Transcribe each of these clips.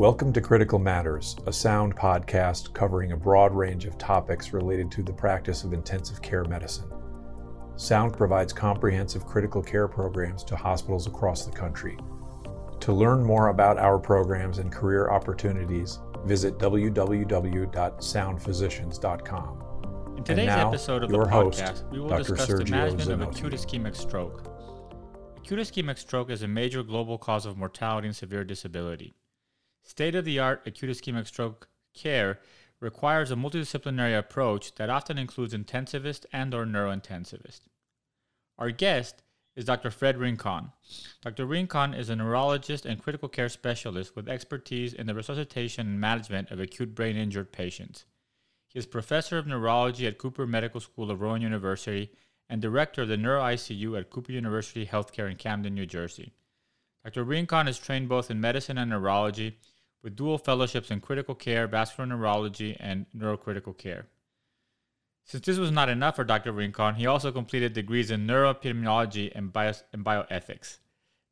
Welcome to Critical Matters, a sound podcast covering a broad range of topics related to the practice of intensive care medicine. Sound provides comprehensive critical care programs to hospitals across the country. To learn more about our programs and career opportunities, visit www.soundphysicians.com. In today's now, episode of the your host, podcast, we will Dr. discuss the Sergio management of acute ischemic stroke. Acute ischemic stroke is a major global cause of mortality and severe disability. State of the art acute ischemic stroke care requires a multidisciplinary approach that often includes intensivist and or neurointensivist. Our guest is Dr. Fred Rincon. Dr. Rincon is a neurologist and critical care specialist with expertise in the resuscitation and management of acute brain injured patients. He is professor of neurology at Cooper Medical School of Rowan University and director of the Neuro ICU at Cooper University Healthcare in Camden, New Jersey. Dr. Rincon is trained both in medicine and neurology with dual fellowships in critical care, vascular neurology, and neurocritical care. Since this was not enough for Dr. Rincon, he also completed degrees in neuroepidemiology and, bio- and bioethics.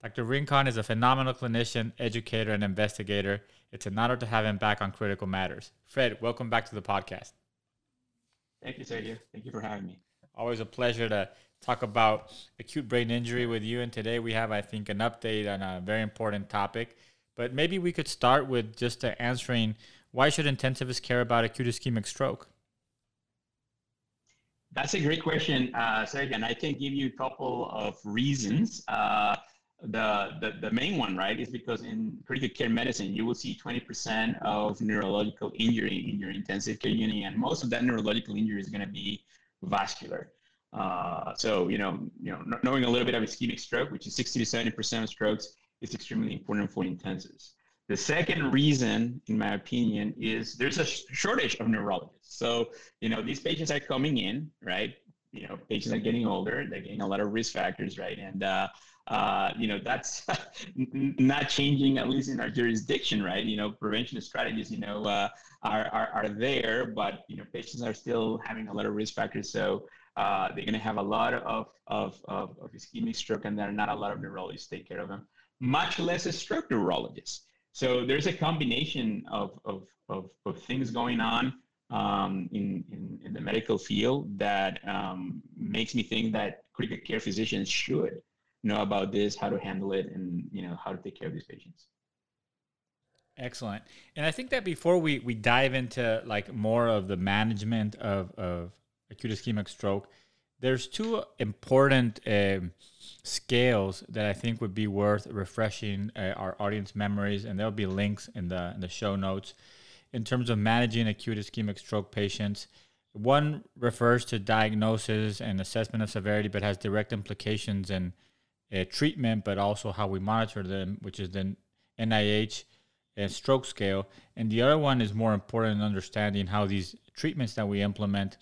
Dr. Rincon is a phenomenal clinician, educator, and investigator. It's an honor to have him back on Critical Matters. Fred, welcome back to the podcast. Thank you, Sergio. Thank you for having me. Always a pleasure to talk about acute brain injury with you. And today we have, I think, an update on a very important topic. But maybe we could start with just uh, answering why should intensivists care about acute ischemic stroke? That's a great question, uh, Sergio, and I can give you a couple of reasons. Uh, the, the the main one, right, is because in critical care medicine, you will see 20% of neurological injury in your intensive care unit, and most of that neurological injury is going to be vascular. Uh, so you know, you know, knowing a little bit of ischemic stroke, which is 60 to 70% of strokes, is extremely important for intensivists. The second reason, in my opinion, is there's a sh- shortage of neurologists. So, you know, these patients are coming in, right? You know, patients are getting older, they're getting a lot of risk factors, right? And, uh, uh, you know, that's not changing, at least in our jurisdiction, right? You know, prevention strategies, you know, uh, are, are, are there, but, you know, patients are still having a lot of risk factors. So, uh, they're going to have a lot of, of, of, of ischemic stroke, and there are not a lot of neurologists take care of them, much less a stroke neurologist. So there's a combination of, of, of, of things going on um, in, in, in the medical field that um, makes me think that critical care physicians should know about this, how to handle it, and you know how to take care of these patients. Excellent. And I think that before we, we dive into like more of the management of, of acute ischemic stroke, there's two important um, scales that I think would be worth refreshing uh, our audience memories, and there'll be links in the in the show notes in terms of managing acute ischemic stroke patients. One refers to diagnosis and assessment of severity, but has direct implications in uh, treatment, but also how we monitor them, which is the NIH uh, stroke scale. And the other one is more important in understanding how these treatments that we implement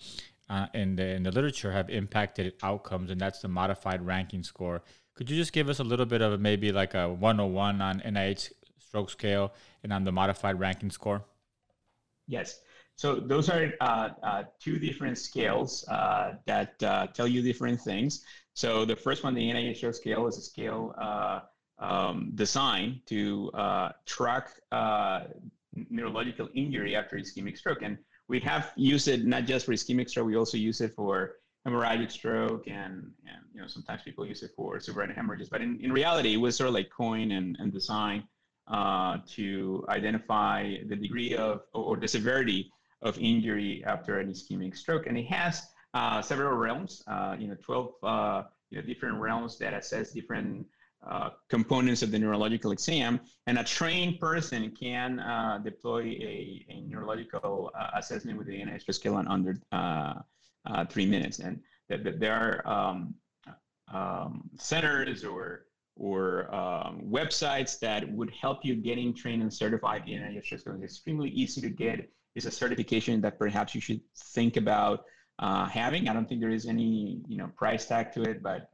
uh, in the in the literature have impacted outcomes, and that's the modified Rankin score. Could you just give us a little bit of maybe like a 101 on NIH stroke scale and on the modified Rankin score? Yes. So those are uh, uh, two different scales uh, that uh, tell you different things. So the first one, the NIH stroke scale, is a scale uh, um, designed to uh, track neurological injury after ischemic stroke. And we have used it not just for ischemic stroke, we also use it for hemorrhagic stroke and, and you know sometimes people use it for subarachnoid hemorrhages. But in, in reality, it was sort of like coined and, and designed uh, to identify the degree of or, the severity of injury after an ischemic stroke. And it has uh, several realms, uh, you know, 12 uh, you know, different realms that assess different uh, components of the neurological exam. And a trained person can uh, deploy a, a neurological uh, assessment with the NIH scale in under uh, uh, three minutes. And th- th- there are um, um, centers or or um, websites that would help you getting trained and certified in NIH scale. It's extremely easy to get. It's a certification that perhaps you should think about uh, having. I don't think there is any you know price tag to it, but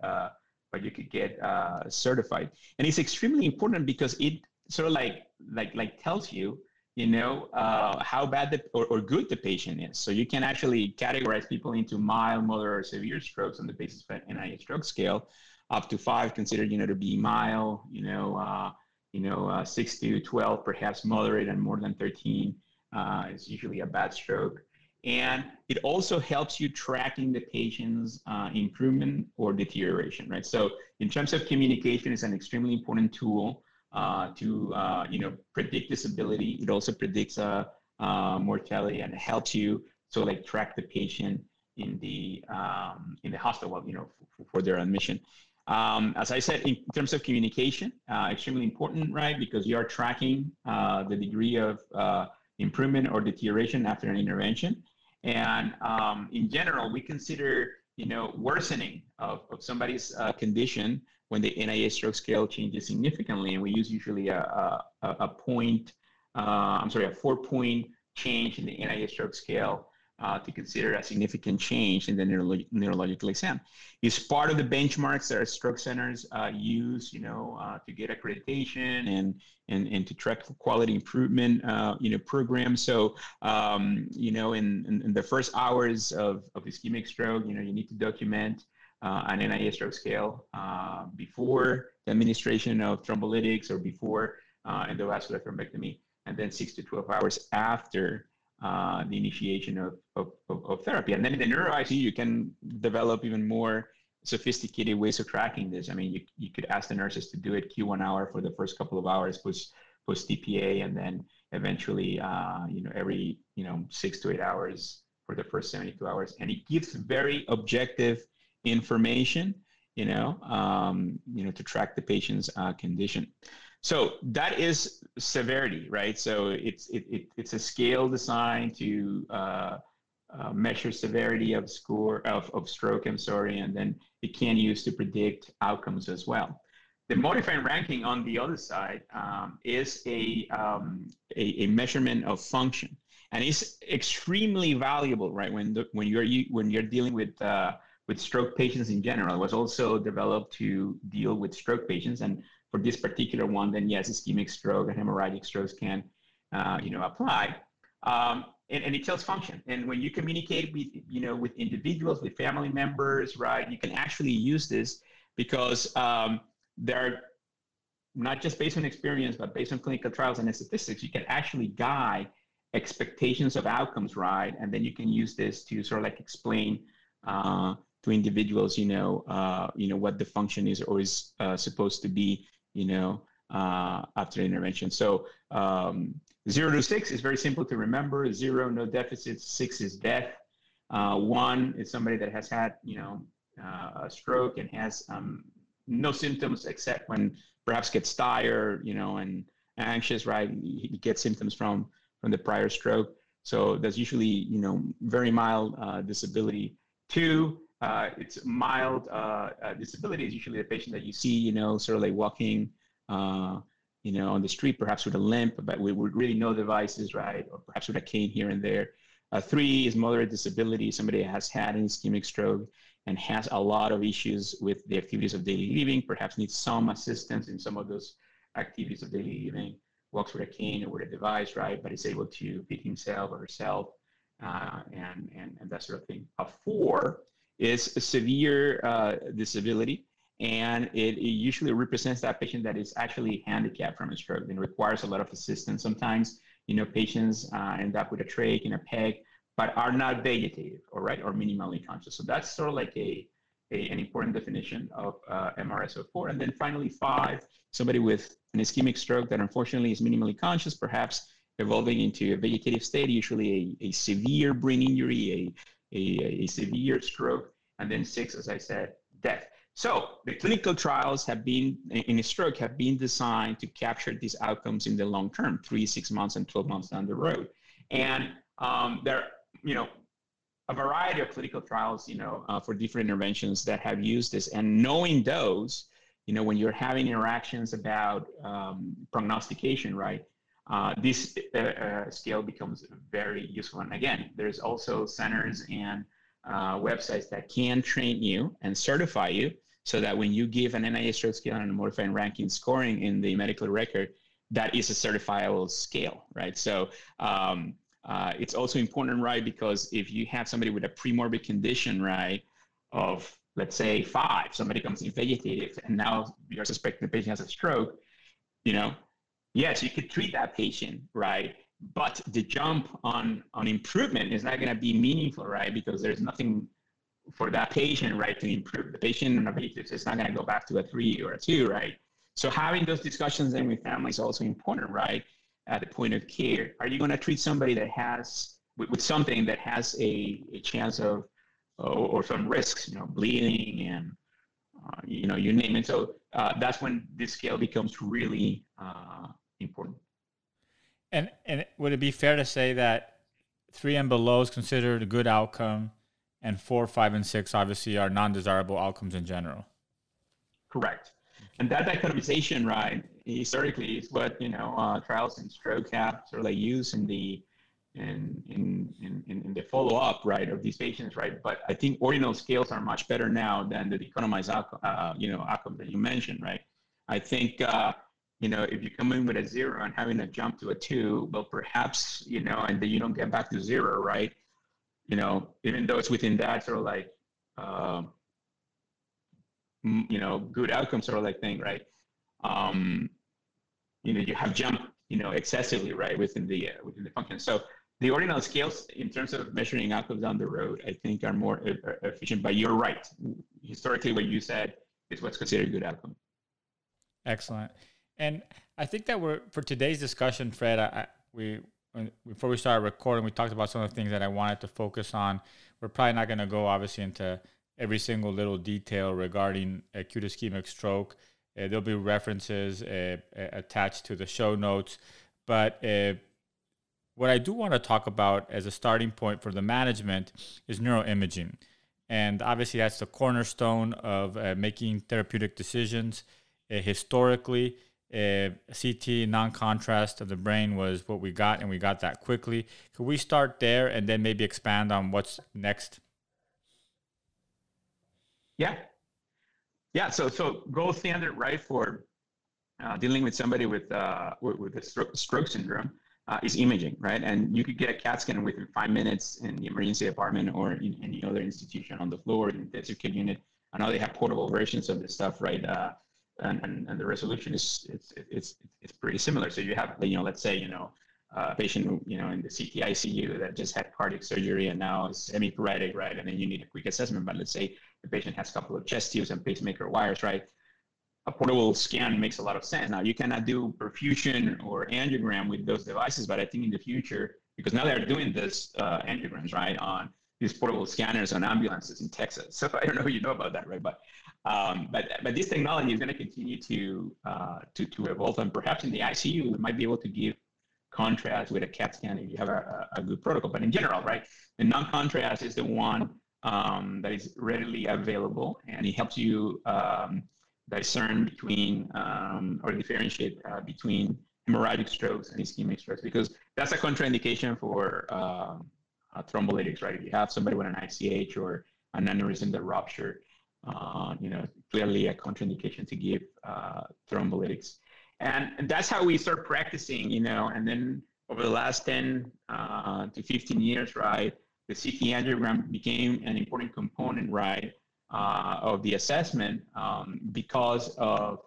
but you could get uh, certified, and it's extremely important because it sort of like like like tells you you know uh, how bad the, or, or good the patient is. So you can actually categorize people into mild, moderate, or severe strokes on the basis of an NIH stroke scale. Up to five considered you know to be mild, you know. Uh, you know, uh, six to 12, perhaps moderate, and more than 13 uh, is usually a bad stroke. And it also helps you tracking the patient's uh, improvement or deterioration, right? So in terms of communication, it's an extremely important tool uh, to, uh, you know, predict disability. It also predicts uh, mortality and helps you so like track the patient in the um, in the hospital, you know, for, for their admission. Um, as I said, in terms of communication, uh, extremely important, right? Because you are tracking uh, the degree of uh, improvement or deterioration after an intervention. And um, in general, we consider, you know, worsening of, of somebody's uh, condition when the NIH stroke scale changes significantly. And we use usually a, a, a point, uh, I'm sorry, a four point change in the NIH stroke scale uh, to consider a significant change in the neurolog- neurological exam. It's part of the benchmarks that our stroke centers uh, use, you know, uh, to get accreditation and, and, and to track quality improvement, uh, you know, programs. So, um, you know, in, in, in, the first hours of, of ischemic stroke, you know, you need to document uh, an NIH stroke scale uh, before the administration of thrombolytics or before endovascular thrombectomy, and then six to 12 hours after uh, the initiation of, of, of, of, therapy. And then in the neuro ICU, you can develop even more sophisticated ways of tracking this. I mean, you, you could ask the nurses to do it Q1 hour for the first couple of hours post, post TPA, and then eventually, uh, you know, every, you know, six to eight hours for the first 72 hours. And it gives very objective information, you know, um, you know, to track the patient's uh, condition. So that is severity, right? So it's it, it it's a scale designed to uh, uh, measure severity of score of, of stroke. I'm sorry, and then it can use to predict outcomes as well. The modifying Rankin on the other side um, is a, um, a, a measurement of function, and it's extremely valuable, right? When the, when you're when you're dealing with uh, with stroke patients in general. It was also developed to deal with stroke patients, and for this particular one, then yes, ischemic stroke and hemorrhagic strokes can, uh, you know, apply. Um, and, and, it tells function. And when you communicate with, you know, with individuals, with family members, right, you can actually use this because um, there are not just based on experience, but based on clinical trials and statistics, you can actually guide expectations of outcomes, right? And then you can use this to sort of like explain uh, to individuals, you know, uh, you know what the function is or is uh, supposed to be you know, uh, after intervention. So um, zero to six is very simple to remember. Zero, no deficits. Six is death. Uh, one is somebody that has had, you know, uh, a stroke and has um, no symptoms except when perhaps gets tired, you know, and anxious, right? He gets symptoms from from the prior stroke. So that's usually, you know, very mild uh, disability. Two, uh, it's mild uh, uh, disability is usually the patient that you see, you know, sort of like walking, uh, you know, on the street, perhaps with a limp, but with, with really no devices, right? Or perhaps with a cane here and there. Uh, three is moderate disability. Somebody has had an ischemic stroke and has a lot of issues with the activities of daily living, perhaps needs some assistance in some of those activities of daily living, walks with a cane or with a device, right? But is able to feed himself or herself uh, and, and, and that sort of thing. A four is severe uh, disability, and it, it, usually represents that patient that is actually handicapped from a stroke and requires a lot of assistance. Sometimes, you know, patients uh, end up with a trach and a peg, but are not vegetative, all right, or minimally conscious. So that's sort of like a, a an important definition of uh, MRSO4. And then finally, five, somebody with an ischemic stroke that unfortunately is minimally conscious, perhaps evolving into a vegetative state, usually a, a severe brain injury, a, a, a severe stroke, and then six, as I said, death. So the clinical trials have been in a stroke have been designed to capture these outcomes in the long term, three, six months, and 12 months down the road. And um, there, you know, a variety of clinical trials, you know, uh, for different interventions that have used this. And knowing those, you know, when you're having interactions about um, prognostication, right? Uh, this uh, uh, scale becomes very useful. And again, there's also centers and uh, websites that can train you and certify you so that when you give an NIH stroke scale and a modified Rankin scoring in the medical record, that is a certifiable scale, right? So um, uh, it's also important, right? Because if you have somebody with a premorbid condition, right, of let's say five, somebody comes in vegetative, and now you're suspecting the patient has a stroke, you know, yes, you could treat that patient, right? But the jump on on improvement is not going to be meaningful, right? Because there's nothing for that patient, right, to improve. The patient on a basis is not going to go back to a three or a two, right? So having those discussions then with families is also important, right? At the point of care, are you going to treat somebody that has with, with something that has a, a chance of or, or some risks, you know, bleeding and uh, you know, you name it. So uh, that's when this scale becomes really uh, important. And and would it be fair to say that three and below is considered a good outcome, and four, five, and six obviously are non-desirable outcomes in general? Correct. And that dichotomization, right, historically is what you know uh, trials in stroke have sort of like used in the in, in, in, in the follow up, right, of these patients, right? But I think ordinal scales are much better now than the outcome, uh, you know, outcome that you mentioned, right? I think, uh, you know, if you come in with a zero and having a jump to a two, well, perhaps, you know, and then you don't get back to zero, right? You know, even though it's within that sort of like, uh, you know, good outcome sort of like thing, right? Um, you know, you have jumped, you know, excessively, right, within the uh, within the function. So the ordinal scales in terms of measuring outcomes down the road, I think are more efficient, but you're right. Historically, what you said is what's considered a good outcome. Excellent. And I think that we're, for today's discussion, Fred, I, we, before we started recording, we talked about some of the things that I wanted to focus on. We're probably not going to go obviously into every single little detail regarding acute ischemic stroke. Uh, there'll be references uh, attached to the show notes, but uh, what I do want to talk about as a starting point for the management is neuroimaging. And obviously, that's the cornerstone of uh, making therapeutic decisions. Uh, historically, uh, CT non contrast of the brain was what we got, and we got that quickly. Could we start there and then maybe expand on what's next? Yeah. Yeah. So, so gold standard, right, for uh, dealing with somebody with, uh, with, with a stroke, stroke syndrome uh, is imaging, right? And you could get a CAT scan within five minutes in the emergency department or in any other institution on the floor in the intensive care unit. I know they have portable versions of this stuff, right? And, and, and the resolution is it's, it's it's pretty similar. So you have you know let's say you know a patient you know in the CT ICU that just had cardiac surgery and now is hemiparetic, right? And then you need a quick assessment. But let's say the patient has a couple of chest tubes and pacemaker wires, right? a portable scan makes a lot of sense. Now you cannot do perfusion or angiogram with those devices, but I think in the future, because now they're doing this uh, angiograms right on these portable scanners on ambulances in Texas. So I don't know if you know about that, right? But um, but but this technology is going to continue to uh, to to evolve, and perhaps in the ICU, we might be able to give contrast with a CAT scan if you have a, a good protocol. But in general, right, the non-contrast is the one um, that is readily available, and it helps you um, discern between um, or differentiate uh, between hemorrhagic strokes and ischemic strokes because that's a contraindication for uh, uh, thrombolytics, right? If you have somebody with an ICH or an aneurysm that ruptured, uh, you know, clearly a contraindication to give uh, thrombolytics. And, that's how we start practicing, you know, and then over the last 10 uh, to 15 years, right, the CT angiogram became an important component, right, uh, of the assessment um, because of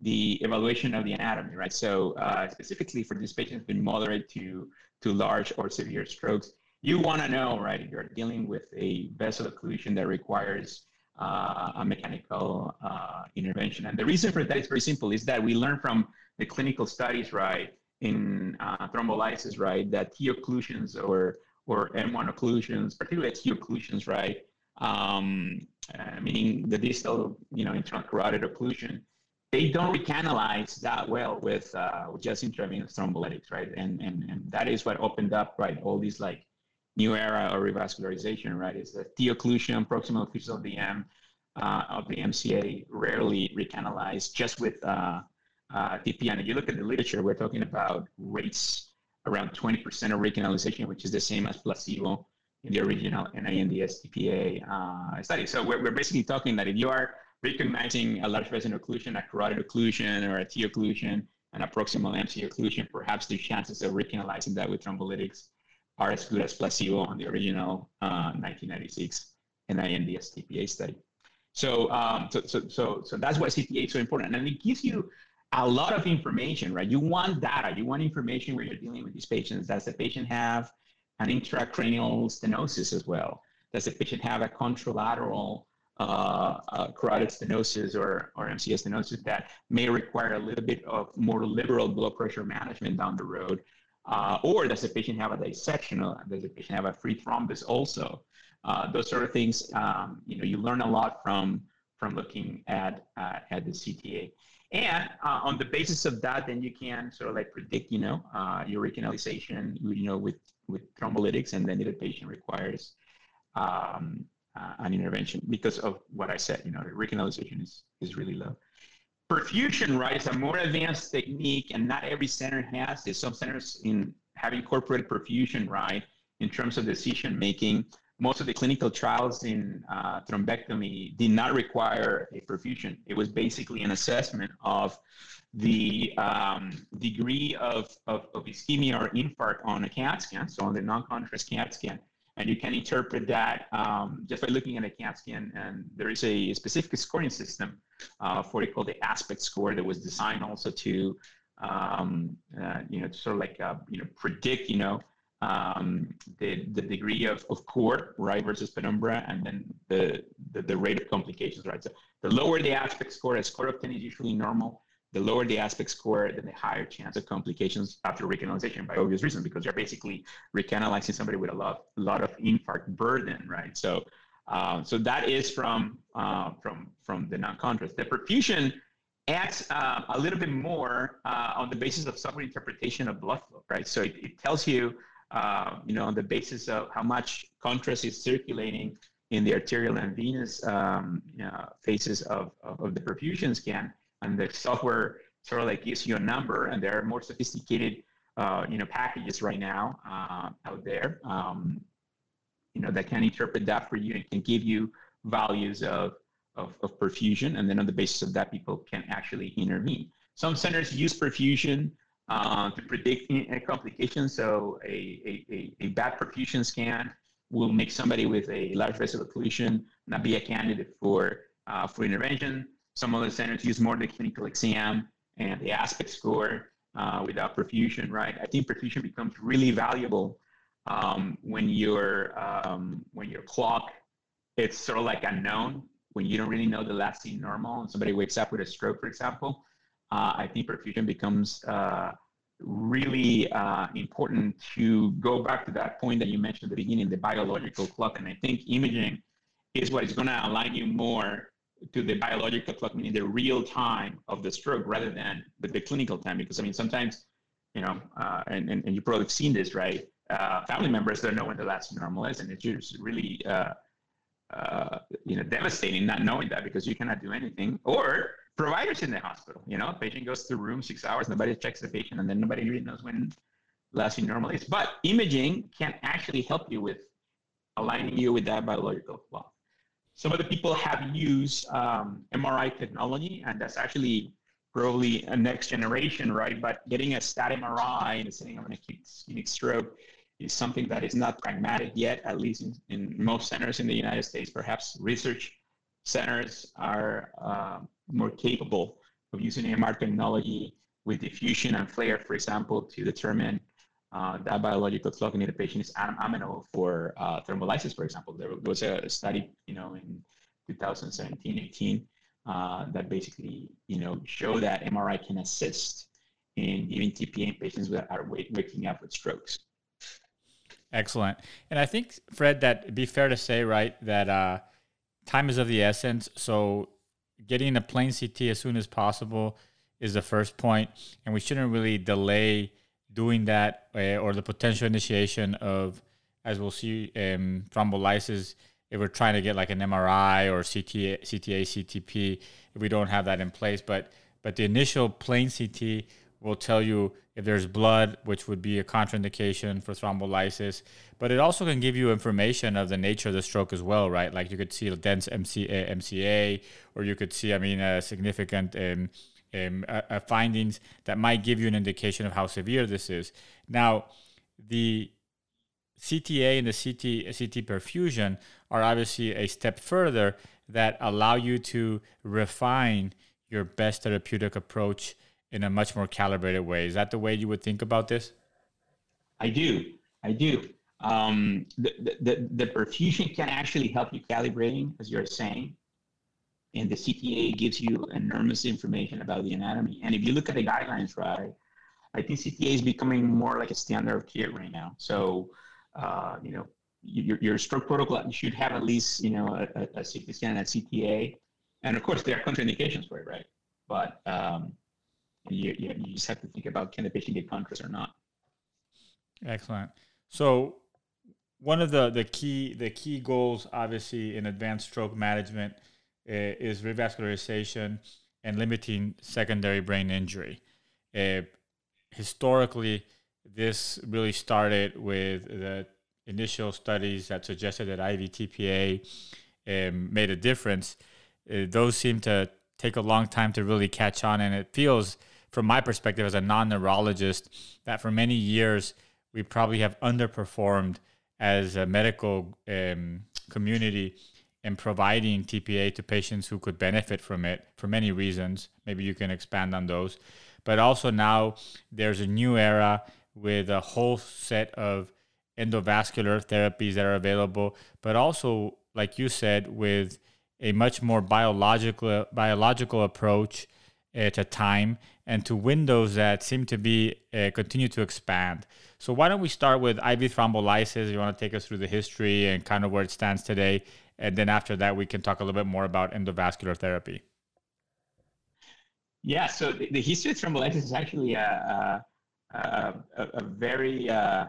the evaluation of the anatomy, right? So uh, specifically for these patients with moderate to, to large or severe strokes, you want to know, right, you're dealing with a vessel occlusion that requires a mechanical uh, intervention. And the reason for that is very simple, is that we learn from the clinical studies, right, in uh, thrombolysis, right, that T occlusions or, or M1 occlusions, particularly T occlusions, right, um, uh, meaning the distal, you know, internal carotid occlusion, they don't recanalize that well with, uh, just intravenous thrombolytics, right? And, and, and that is what opened up, right, all these like new era of revascularization, right? Is the occlusion, proximal occlusion of the M, uh, of the MCA rarely recanalized just with uh, uh, if you look at the literature, we're talking about rates around 20% of recanalization, which is the same as placebo in the original NINDS TPA uh, study. So we're, we're basically talking that if you are recognizing a large vessel occlusion, a carotid occlusion, or a T occlusion, and a proximal MC occlusion, perhaps the chances of recanalizing that with thrombolytics are as good as placebo on the original uh, 1996 NINDS TPA study. So, um, so, so, so, so that's why CTA is so important, and it gives you a lot of information, right? You want data, you want information where you're dealing with these patients. Does the patient have an intracranial stenosis as well? Does the patient have a contralateral uh, uh, carotid stenosis or, or MCS stenosis that may require a little bit of more liberal blood pressure management down the road? Uh, or does the patient have a dissection? Does the patient have a free thrombus also? Uh, those sort of things, um, you know, you learn a lot from from looking at uh, at the CTA. And uh, on the basis of that, then you can sort of like predict, you know, uh, your recanalization, you know, with with thrombolytics, and then if the patient requires um, uh, an intervention because of what I said, you know, the recanalization is is really low. Perfusion, right, is a more advanced technique, and not every center has this. Some centers in have incorporated perfusion, right, in terms of decision making most of the clinical trials in uh, thrombectomy did not require a perfusion. It was basically an assessment of the um, degree of, of, of, ischemia or infarct on a CAT scan, so on the non-contrast CAT scan. And you can interpret that um, just by looking at a CAT scan. And there is a specific scoring system uh, for it called the aspect score that was designed also to, um, uh, you know, sort of like, uh, you know, predict, you know, um, the, the degree of, of core, right, versus penumbra, and then the, the, the, rate of complications, right? So the lower the aspect score, a score of 10 is usually normal. The lower the aspect score, then the higher chance of complications after recanalization by obvious reason, because you're basically recanalizing somebody with a lot, lot of infarct burden, right? So, uh, so that is from, uh, from, from the non-contrast. The perfusion adds uh, a little bit more uh, on the basis of subgroup interpretation of blood flow, right? So it, it tells you uh, you know, on the basis of how much contrast is circulating in the arterial and venous um, know, phases of, of, of, the perfusion scan. And the software sort of like gives you a number, and there are more sophisticated, uh, you know, packages right now uh, out there, um, you know, that can interpret that for you and can give you values of, of, of perfusion. And then on the basis of that, people can actually intervene. Some centers use perfusion uh, to predict complications. So a, a, a, bad perfusion scan will make somebody with a large vessel occlusion not be a candidate for, uh, for intervention. Some other centers use more the clinical exam and the aspect score uh, without perfusion, right? I think perfusion becomes really valuable um, when your um, when your clock it's sort of like unknown when you don't really know the last seen normal and somebody wakes up with a stroke, for example uh, I think perfusion becomes uh, really uh, important to go back to that point that you mentioned at the beginning, the biological clock. And I think imaging is what is going to align you more to the biological clock, meaning the real time of the stroke rather than the, the clinical time. Because I mean, sometimes, you know, uh, and, and, and, you probably have seen this, right? Uh, family members don't know when the last normal is, and it's just really, uh, uh, you know, devastating not knowing that because you cannot do anything. Or providers in the hospital. You know, patient goes to room six hours, nobody checks the patient, and then nobody really knows when last normal is. But imaging can actually help you with aligning you with that biological clock. Some of the people have used um, MRI technology, and that's actually probably a next generation, right? But getting a stat MRI in the setting of an acute ischemic stroke is something that is not pragmatic yet, at least in, in most centers in the United States. Perhaps research centers are uh, more capable of using MR technology with diffusion and FLAIR, for example, to determine uh, that biological clock in the patient is amenable for uh, thrombolysis, for example. There was a study, you know, in 2017, 18, uh, that basically, you know, show that MRI can assist in giving TPA patients that are waking up with strokes. Excellent. And I think, Fred, that it'd be fair to say, right, that uh, time is of the essence. So getting a plain CT as soon as possible is the first point, and we shouldn't really delay doing that uh, or the potential initiation of, as we'll see, um, thrombolysis if we're trying to get like an MRI or CTA, CTA, CTP, if we don't have that in place. But but the initial plain CT will tell you if there's blood, which would be a contraindication for thrombolysis. But it also can give you information of the nature of the stroke as well, right? Like you could see a dense MCA, MCA or you could see, I mean, a significant um, um, uh, findings that might give you an indication of how severe this is. Now, the CTA and the CT, CT perfusion are obviously a step further that allow you to refine your best therapeutic approach in a much more calibrated way. Is that the way you would think about this? I do. I do. Um, the, the, the perfusion can actually help you calibrating, as you're saying. And the CTA gives you enormous information about the anatomy. And if you look at the guidelines, right, I think CTA is becoming more like a standard of care right now. So, uh, you know, your, your stroke protocol, you should have at least, you know, a, a CT scan at CTA. And of course, there are contraindications for it, right? But um, you, you, you just have to think about can the patient get contrast or not. Excellent. So one of the, the key the key goals, obviously, in advanced stroke management uh, is revascularization and limiting secondary brain injury. Uh, historically, this really started with the initial studies that suggested that IV TPA um, made a difference. Uh, those seem to take a long time to really catch on, and it feels, from my perspective as a non-neurologist, that for many years we probably have underperformed as a medical um, community in providing TPA to patients who could benefit from it for many reasons. Maybe you can expand on those. But also now there's a new era with a whole set of endovascular therapies that are available, but also, like you said, with a much more biological biological approach at a time and to windows that seem to be uh, continue to expand. So why don't we start with IV thrombolysis? You want to take us through the history and kind of where it stands today, and then after that we can talk a little bit more about endovascular therapy. Yeah. So the, the history of thrombolysis is actually a, a, a, a very uh,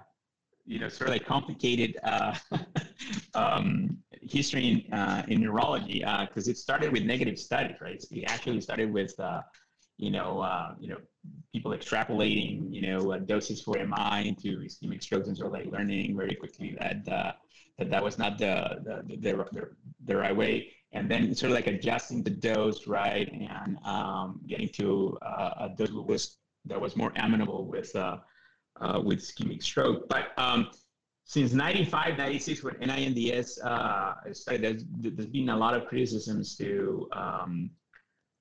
you know sort of like complicated uh, um, history in, uh, in neurology because uh, it started with negative studies, right? So it actually started with uh, you know uh, you know people extrapolating you know doses for MI into ischemic strokes and sort of like learning very quickly that that that was not the the, the, the, the right way and then sort of like adjusting the dose right and um, getting to uh, a dose that was that was more amenable with uh, uh, with ischemic stroke. But um, since 95, 96, when NINDS uh, started, there's, there's been a lot of criticisms to um,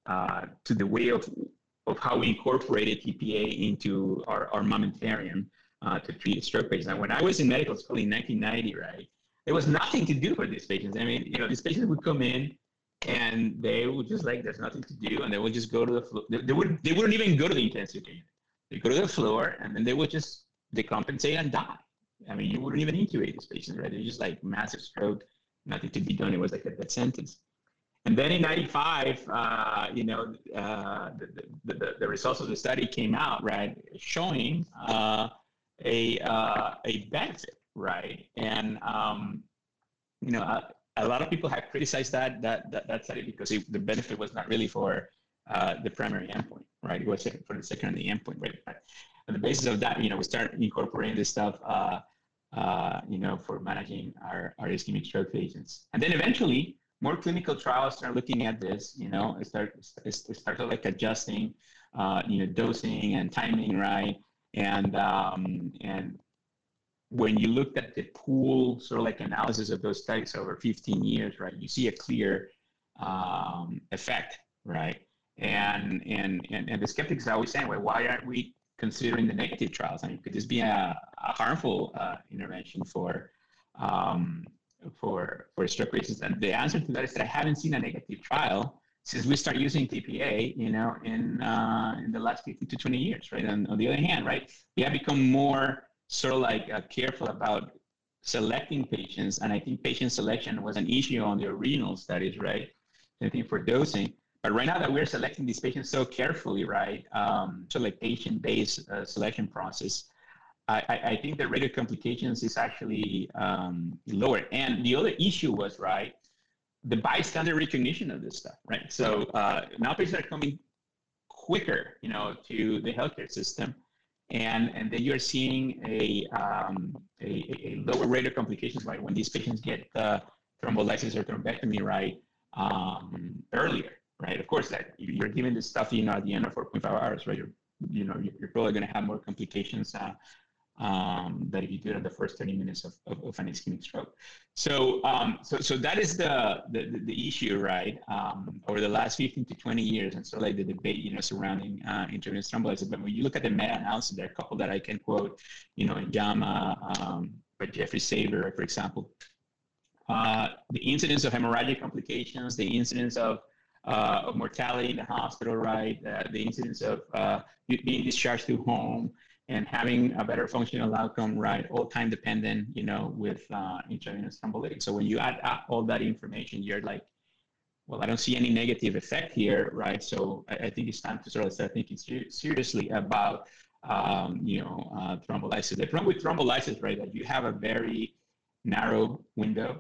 uh, to the way of of how we incorporated TPA into our, our armamentarium uh, to treat stroke patients. And when I was in medical school in 1990, right, there was nothing to do for these patients. I mean, you know, these patients would come in and they would just like, there's nothing to do, and they would just go to the floor. They, they would they wouldn't even go to the intensive care. They go to the floor, and then they would just decompensate and die. I mean, you wouldn't even intubate these patients, right? They're just like massive stroke, nothing to be done. It was like a death sentence. And then in 95, uh, you know, uh, the, the, the, results of the study came out, right, showing uh, a, uh, a benefit, right? And, um, you know, a, a, lot of people have criticized that, that, that, that study because it, the benefit was not really for uh, the primary endpoint, right? It was for the secondary endpoint, right? On the basis of that, you know, we start incorporating this stuff, uh, uh, you know, for managing our, our ischemic stroke patients. And then eventually, more clinical trials start looking at this, you know, start, start like adjusting, uh, you know, dosing and timing, right? And, um, and when you looked at the pool sort of like analysis of those studies over 15 years, right, you see a clear um, effect, right? And, and, and, and the skeptics are always saying, well, why aren't we considering the negative trials? I mean, could this be a, a harmful uh, intervention for, um, for, for stroke patients? And the answer to that is that I haven't seen a negative trial since we start using TPA, you know, in, uh, in the last 15 to 20 years, right? And on the other hand, right, we have become more sort of like uh, careful about selecting patients. And I think patient selection was an issue on the renal studies, right? I think for dosing. But right now that we're selecting these patients so carefully, right? Um, so like patient-based uh, selection process, I, I, think the rate of complications is actually um, lower. And the other issue was, right, the bystander recognition of this stuff, right? So uh, now patients are coming quicker, you know, to the healthcare system. And, and then you're seeing a, um, a, a, lower rate of complications, right? When these patients get uh, thrombolysis or thrombectomy, right, um, earlier right? Of course, that you're giving this stuff, you know, at the end of 4.5 hours, right? You're, you know, you're probably going to have more complications uh, um, that if you do it in the first 30 minutes of, of, of an ischemic stroke. So, um, so, so that is the, the, the issue, right? Um, over the last 15 to 20 years, and so like the debate, you know, surrounding uh, intravenous thrombolysis. But when you look at the meta-analysis, there are a couple that I can quote, you know, in JAMA, um, by Jeffrey Saver, for example. Uh, the incidence of hemorrhagic complications, the incidence of uh, of mortality in the hospital, right? Uh, the incidence of uh, being discharged to home, and having a better functional outcome, right? All time dependent, you know, with uh, intravenous thrombolytics. So when you add up all that information, you're like, well, I don't see any negative effect here, right? So I, I think it's time to sort of start thinking ser- seriously about, um, you know, uh, thrombolysis. The problem with thrombolysis, right, that you have a very narrow window,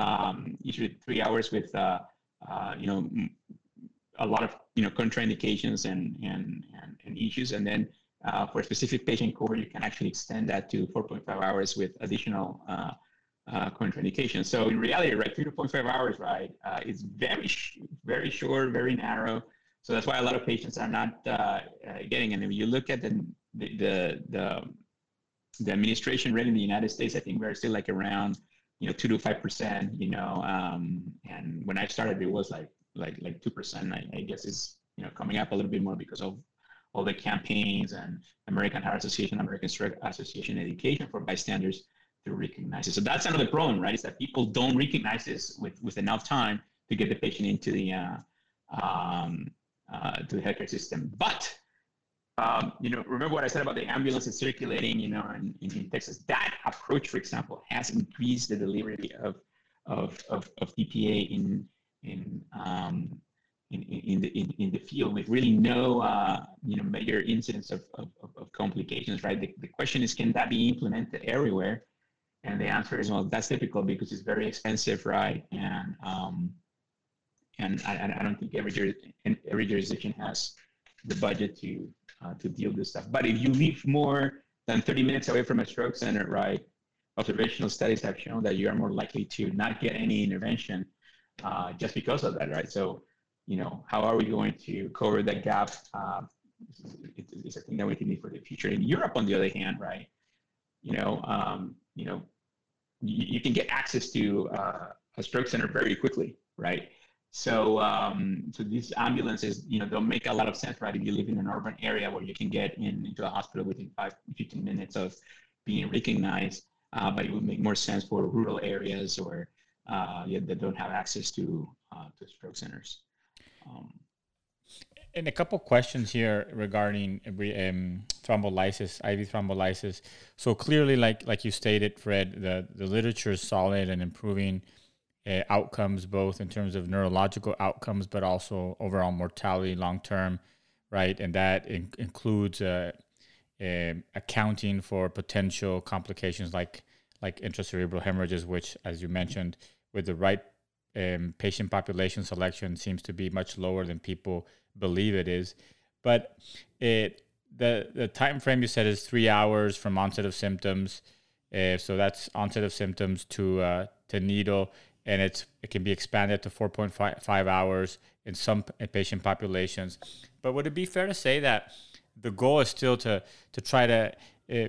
um, usually three hours with, uh, uh, you know, a lot of, you know, contraindications and, and, and, and issues. And then uh, for a specific patient cohort, you can actually extend that to 4.5 hours with additional uh, uh, contraindications. So in reality, right, 3.5 hours, right, uh, is very, sh- very short, very narrow. So that's why a lot of patients are not uh, uh, getting. And if you look at the the, the the the administration rate in the United States, I think we're still like around, you know, two to five percent. You know, um, and when I started, it was like like like two percent. I, I guess it's you know coming up a little bit more because of all the campaigns and American Heart Association, American Stroke Association education for bystanders to recognize it. So that's another problem, right? Is that people don't recognize this with, with enough time to get the patient into the uh, um, uh, to the healthcare system. But um, you know, remember what I said about the ambulances circulating, you know, in, in, Texas. That approach, for example, has increased the delivery of of of, of TPA in in um, in, in, the, in, in the field with really no uh, you know major incidents of, of, of complications, right? The, the question is, can that be implemented everywhere? And the answer is, well, that's difficult because it's very expensive, right? And um, and I, I don't think every every jurisdiction has the budget to uh, to deal with this stuff. But if you live more than 30 minutes away from a stroke center, right? Observational studies have shown that you are more likely to not get any intervention uh, just because of that, right? So you know, how are we going to cover that gap? Uh, it's, it's a thing that we can need for the future. In Europe, on the other hand, right, you know, um, you know, you, you, can get access to uh, a stroke center very quickly, right? So, um, so these ambulances, you know, don't make a lot of sense, right? If you live in an urban area where you can get in, into a hospital within five, 15 minutes of being recognized, uh, but it would make more sense for rural areas or uh, yeah, that don't have access to uh, to stroke centers. Um, and a couple questions here regarding um, thrombolysis, IV thrombolysis. So clearly, like like you stated, Fred, the, the literature is solid and improving uh, outcomes, both in terms of neurological outcomes, but also overall mortality long term, right? And that in- includes uh, uh, accounting for potential complications like like intracerebral hemorrhages, which, as you mentioned, with the right um, patient population selection seems to be much lower than people believe it is. But it the the time frame you said is three hours from onset of symptoms. Uh, so that's onset of symptoms to uh, to needle, and it's it can be expanded to 4.5 hours in some patient populations. But would it be fair to say that the goal is still to to try to uh,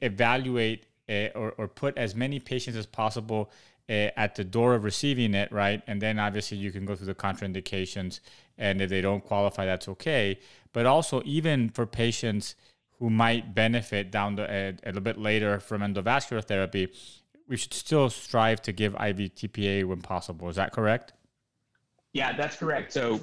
evaluate uh, or, or put as many patients as possible uh, at the door of receiving it, right? And then obviously you can go through the contraindications, and if they don't qualify, that's okay. But also, even for patients who might benefit down the, uh, a little bit later from endovascular therapy, we should still strive to give IV TPA when possible. Is that correct? Yeah, that's correct. So,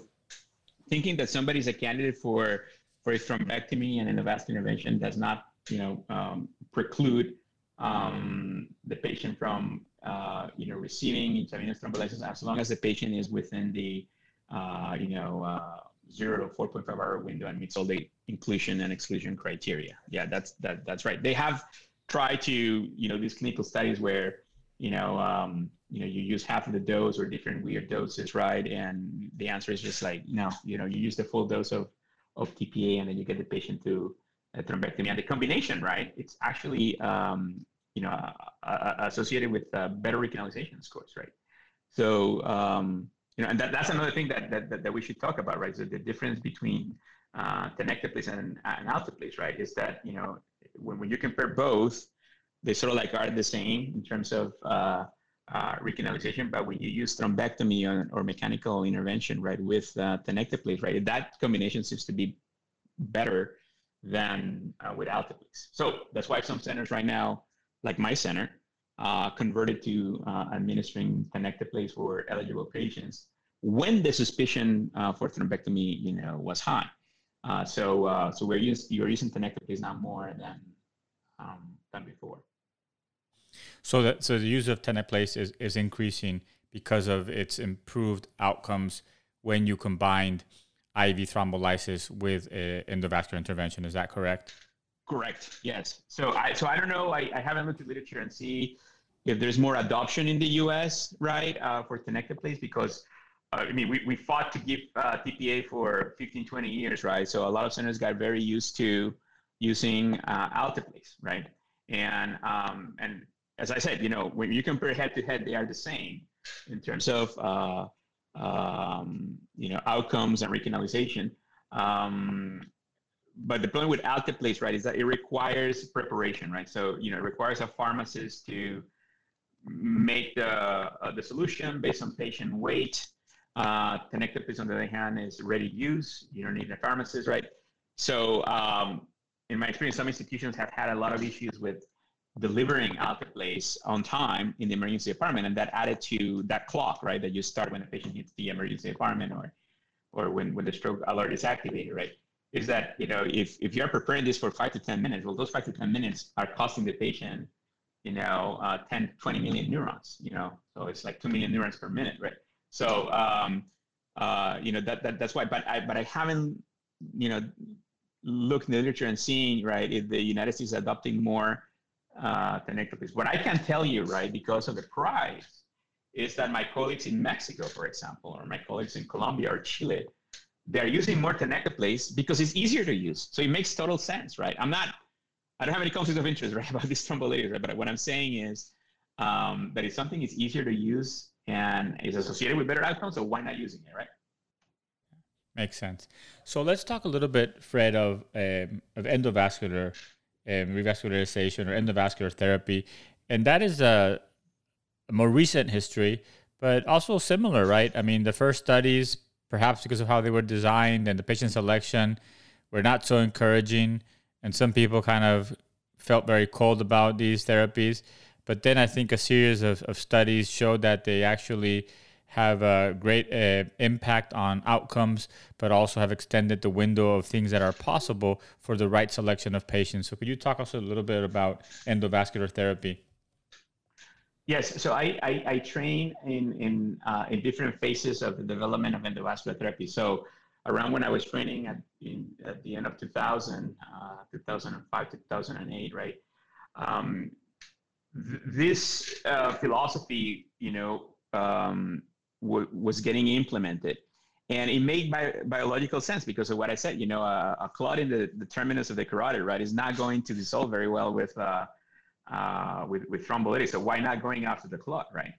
thinking that somebody's a candidate for for a thrombectomy and endovascular intervention does not, you know, um, preclude um, the patient from uh, you know, receiving intravenous thrombolysis as long as the patient is within the, uh, you know, uh, zero to 4.5 hour window and meets all the inclusion and exclusion criteria. Yeah, that's that that's right. They have tried to, you know, these clinical studies where, you know, um, you know, you use half of the dose or different weird doses, right? And the answer is just like, no, you know, you use the full dose of of TPA and then you get the patient to thrombectomy. And the combination, right? It's actually um, you know, uh, associated with uh, better recanalization scores, right? So, um, you know, and that, that's another thing that, that, that, we should talk about, right? So the difference between uh, tenecteplase and, and alteplase, right, is that, you know, when, when you compare both, they sort of like are the same in terms of uh, uh, recanalization, but when you use thrombectomy or, or mechanical intervention, right, with uh, tenecteplase, right, that combination seems to be better than uh, the alteplase. So that's why some centers right now, like my center, uh, converted to uh, administering place for eligible patients when the suspicion uh, for thrombectomy, you know, was high. Uh, so, uh, so we're using you're using tenecteplase now more than um, than before. So that so the use of tenecteplase is is increasing because of its improved outcomes when you combined IV thrombolysis with endovascular intervention. Is that correct? Correct. Yes. So I so I don't know. I, I haven't looked at literature and see if there's more adoption in the U.S. right uh, for tenecteplase because uh, I mean we, we fought to give uh, TPA for 15, 20 years, right? So a lot of centers got very used to using uh, alteplase, right? And um, and as I said, you know when you compare head to head, they are the same in terms of uh, um, you know outcomes and recanalization. Um, but the problem with alteplase, right, is that it requires preparation, right? So you know, it requires a pharmacist to make the uh, the solution based on patient weight. Uh, tenecteplase, on the other hand, is ready to use. You don't need a pharmacist, right? So, um, in my experience, some institutions have had a lot of issues with delivering alteplase on time in the emergency department, and that added to that clock, right, that you start when a patient hits the emergency department or or when, when the stroke alert is activated, right? is that you know if if you're preparing this for five to ten minutes, well, those five to ten minutes are costing the patient, you know, uh, 10, 20 million neurons. You know, so it's like two million neurons per minute, right? So um, uh, you know that, that that's why. But I but I haven't you know looked in the literature and seeing right if the United States is adopting more uh, tenecteplase. What I can tell you, right, because of the price, is that my colleagues in Mexico, for example, or my colleagues in Colombia or Chile they're using more tenecteplase because it's easier to use. So it makes total sense, right? I'm not, I don't have any conflicts of interest, right, about these thrombolytics, right? But what I'm saying is um, that if something is easier to use and is associated with better outcomes, so why not using it, right? Makes sense. So let's talk a little bit, Fred, of um, of endovascular um, revascularization or endovascular therapy, and that is a, a more recent history, but also similar, right? I mean, the first studies perhaps because of how they were designed and the patient selection were not so encouraging. And some people kind of felt very cold about these therapies. But then I think a series of, of studies showed that they actually have a great uh, impact on outcomes, but also have extended the window of things that are possible for the right selection of patients. So, could you talk also a little bit about endovascular therapy? Yes, so I, I, I train in in uh, in different phases of the development of endovascular therapy. So around when I was training at, in, at the end of 2000, uh, 2005, 2008, right? Um, th- this uh, philosophy, you know, um, w- was getting implemented. And it made bi- biological sense because of what I said. You know, a, a clot in the, the terminus of the carotid, right, is not going to dissolve very well with uh, uh, with, with thrombolytics. So why not going after the clot, right?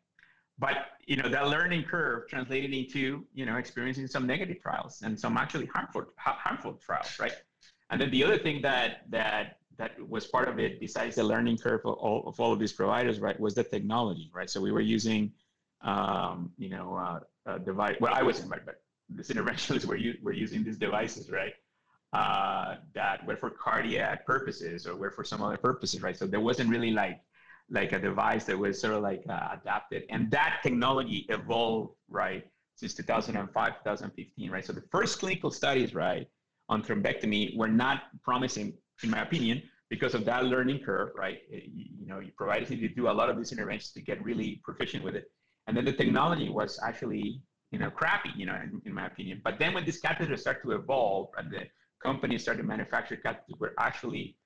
But you know that learning curve translated into you know experiencing some negative trials and some actually harmful harmful trials, right? And then the other thing that that that was part of it, besides the learning curve of all of, all of these providers, right, was the technology, right? So we were using, um, you know, uh, device. Well, I wasn't, right, but this interventionalists were, were using these devices, right? uh, that were for cardiac purposes or were for some other purposes, right? So there wasn't really like like a device that was sort of like uh, adapted, and that technology evolved right since 2005, 2015, right? So the first clinical studies, right, on thrombectomy were not promising, in my opinion, because of that learning curve, right? You, you know, you provided you do a lot of these interventions to get really proficient with it, and then the technology was actually you know crappy, you know, in, in my opinion. But then when these catheters start to evolve and the companies started to manufacture catheters were actually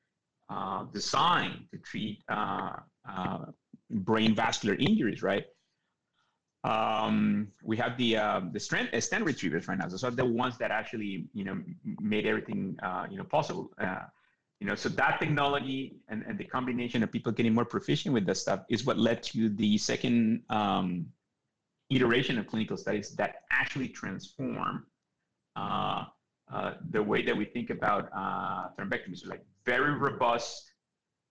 uh, designed to treat uh, uh, brain vascular injuries, right? Um, we have the uh, the strength uh, stent retrievers right now. So, the ones that actually you know made everything uh, you know possible. You know, so that technology and, and the combination of people getting more proficient with that stuff is what led to the second um, iteration of clinical studies that actually transform uh, uh, the way that we think about uh, thrombectomy. So like very robust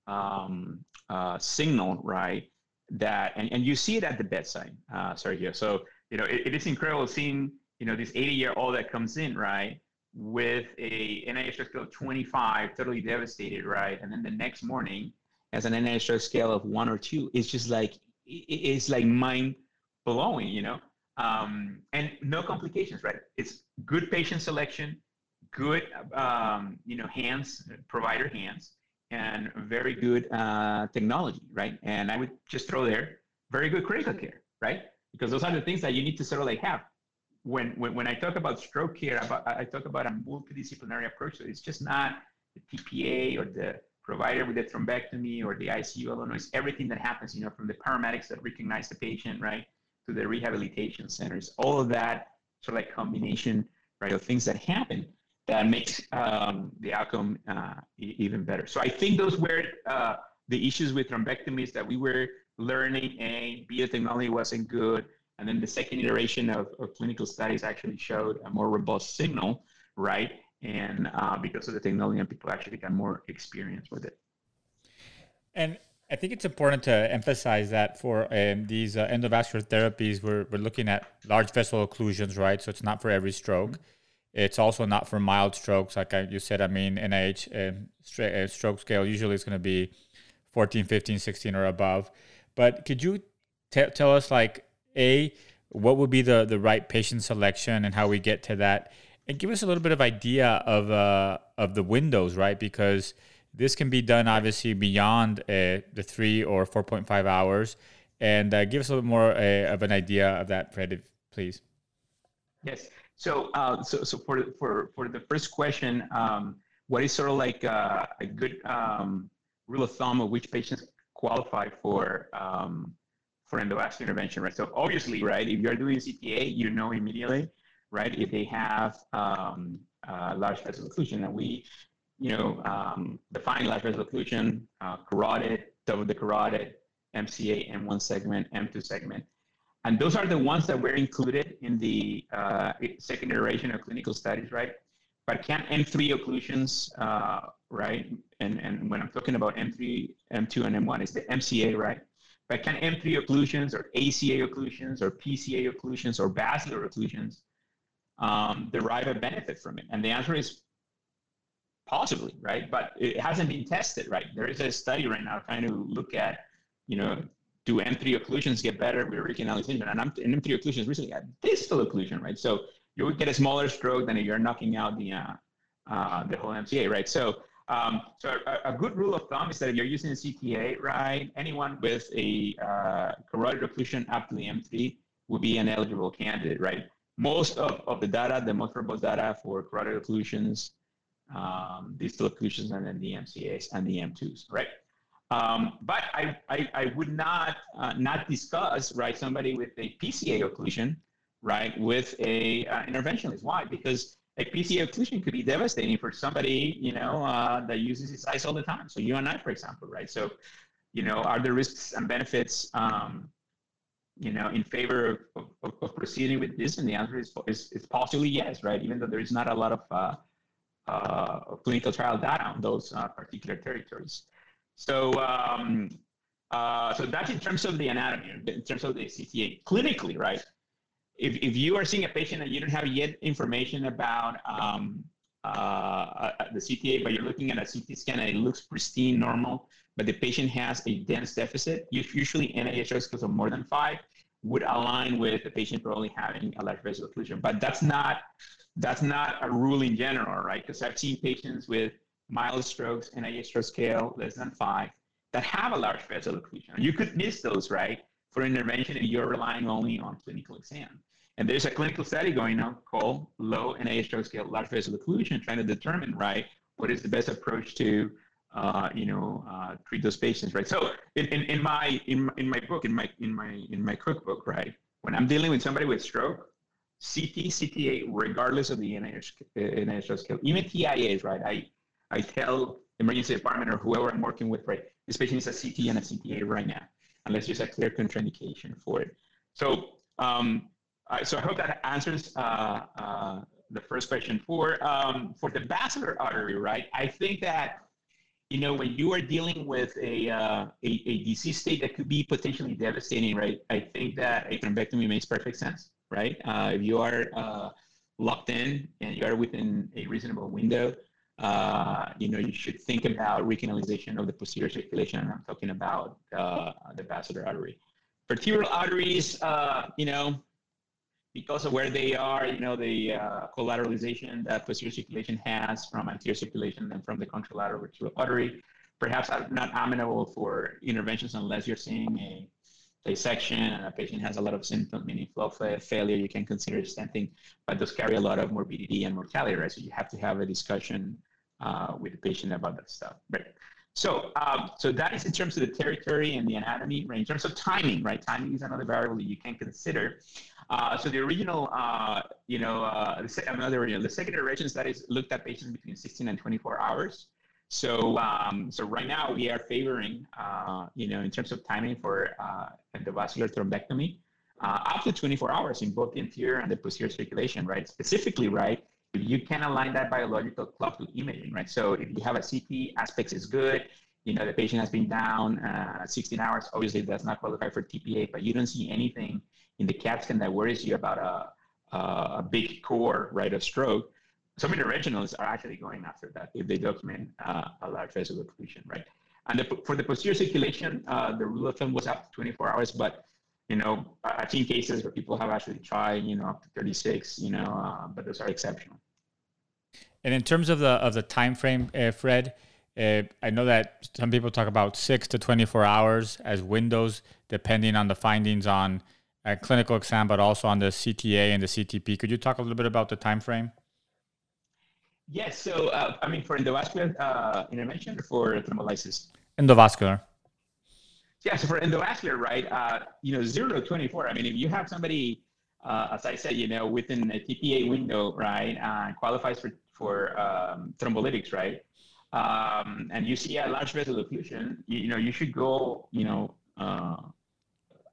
um, uh, signal, right? That and, and you see it at the bedside, uh, here So you know it, it is incredible seeing you know this 80 year old that comes in, right, with a NIH scale of 25, totally devastated, right, and then the next morning as an NIH scale of one or two. It's just like it's like mind blowing, you know. Um, and no complications, right? It's good patient selection, good, um, you know, hands, provider hands, and very good uh, technology, right? And I would just throw there very good critical care, right? Because those are the things that you need to sort of like have. When, when, when I talk about stroke care, I talk about a multidisciplinary approach. So it's just not the TPA or the provider with the thrombectomy or the ICU alone. It's everything that happens, you know, from the paramedics that recognize the patient, right, to the rehabilitation centers. All of that sort of like combination, right, of things that happen that makes um, the outcome uh, even better. So I think those were uh, the issues with thrombectomies that we were learning. A, B, the technology wasn't good. And then the second iteration of, of clinical studies actually showed a more robust signal, right? And uh, because of the technology, and people actually got more experience with it. And I think it's important to emphasize that for um, these uh, endovascular therapies, we're, we're looking at large vessel occlusions, right? So it's not for every stroke. It's also not for mild strokes, like I, you said. I mean, NIH um, uh, stroke scale usually is going to be 14, 15, 16 or above. But could you t- tell us, like, A, what would be the, the right patient selection and how we get to that? And give us a little bit of idea of, uh, of the windows, right? Because this can be done obviously beyond uh, the three or 4.5 hours. And uh, give us a little more uh, of an idea of that, Fred, please. Yes. So, uh, so, so for, for, for the first question, um, what is sort of like uh, a good um, rule of thumb of which patients qualify for um, for endovascular intervention, right? So obviously, right, if you're doing CTA, you know immediately, right, if they have um, uh, large vessel occlusion, and we, you know, um, define large vessel occlusion, uh, carotid, double the carotid, MCA, M1 segment, M2 segment. And those are the ones that were included in the uh, second iteration of clinical studies, right? But can M3 occlusions, uh, right? And, and when I'm talking about M3, M2, and M1, it's the MCA, right? But can M3 occlusions or ACA occlusions or PCA occlusions or basilar occlusions um, derive a benefit from it? And the answer is possibly, right? But it hasn't been tested, right? There is a study right now trying to look at, you know, do M3 occlusions get better with? And, I'm, and M3 occlusions recently had distal occlusion, right? So you would get a smaller stroke than if you're knocking out the uh, uh, the whole MCA, right? So um, so a, a, good rule of thumb is that if you're using a CTA, right, anyone with a uh, carotid occlusion up to the M3 would be an eligible candidate, right? Most of, of the data, the most robust data for carotid occlusions, um, distal occlusions, and then the MCAs and the M2s, right? Um, but I, I, I, would not uh, not discuss right somebody with a PCA occlusion right with a uh, interventionist. Why? Because a PCA occlusion could be devastating for somebody you know uh, that uses his eyes all the time. So you and I, for example, right? So you know, are there risks and benefits um, you know in favor of, of, of, proceeding with this? And the answer is, is, is possibly yes, right? Even though there is not a lot of uh, uh, clinical trial data on those uh, particular territories. So, um, uh, so that's in terms of the anatomy, in terms of the CTA. Clinically, right? If, if you are seeing a patient and you don't have yet information about um, uh, uh the CTA, but you're looking at a CT scan and it looks pristine, normal, but the patient has a dense deficit, usually NIHR scores of more than five would align with the patient probably having a large vessel occlusion. But that's not that's not a rule in general, right? Because I've seen patients with mild strokes stroke scale less than five that have a large vessel occlusion. You could miss those, right, for intervention if you're relying only on clinical exam. And there's a clinical study going on called low NIH stroke scale large vessel occlusion, trying to determine, right, what is the best approach to, uh, you know, uh, treat those patients, right? So in, in, in my in, in my book, in my in my in my cookbook, right, when I'm dealing with somebody with stroke, CT, CTA, regardless of the NIH, scale, even TIAs, right? I I tell emergency department or whoever I'm working with, right, this patient is a CT and a CTA right now, unless there's a clear contraindication for it. So, um, I, so I hope that answers uh, uh, the first question. For um, for the basilar artery, right? I think that you know, when you are dealing with a, uh, a, a disease state that could be potentially devastating, right? I think that a thrombectomy makes perfect sense, right? Uh, if you are uh, locked in and you are within a reasonable window, uh, you know, you should think about recanalization of the posterior circulation. I'm talking about uh, the basilar artery. Vertebral arteries, uh, you know, because of where they are, you know, the uh, collateralization that posterior circulation has from anterior circulation and from the contralateral vertebral artery, perhaps not amenable for interventions unless you're seeing a dissection and a patient has a lot of symptoms, meaning flow failure, you can consider stenting, but those carry a lot of morbidity and mortality, right? So you have to have a discussion uh, with the patient about that stuff, right? So, um, so that is in terms of the territory and the anatomy, right? In terms of timing, right? Timing is another variable that you can consider. Uh, so the original, uh, you know, uh, the, know, the secondary region studies looked at patients between 16 and 24 hours. So, um, so right now we are favoring, uh, you know, in terms of timing for endovascular thrombectomy, uh, up to 24 hours in both the anterior and the posterior circulation, right? Specifically, right, if you can align that biological clock to imaging, right? So if you have a CT, ASPECTS is good, you know, the patient has been down uh, 16 hours, obviously does not qualify for TPA, but you don't see anything in the CAT scan that worries you about a, a big core, right, of stroke. Some interventionalists are actually going after that if they document uh, a large vessel occlusion, right? And the, for the posterior circulation, uh, the rule of thumb was up to 24 hours, but you know, I've seen cases where people have actually tried, you know, up to 36, you know, uh, but those are exceptional. And in terms of the of the time frame, uh, Fred, uh, I know that some people talk about six to 24 hours as windows, depending on the findings on a clinical exam, but also on the CTA and the CTP. Could you talk a little bit about the time frame? Yes. So, uh, I mean, for endovascular uh, intervention or for thrombolysis? Endovascular. Yeah. So for endovascular, right? Uh, you know, zero to 24. I mean, if you have somebody, uh, as I said, you know, within a TPA window, right, uh, qualifies for for um, thrombolytics, right? Um, and you see a large vessel occlusion, you, you know, you should go, you know, uh,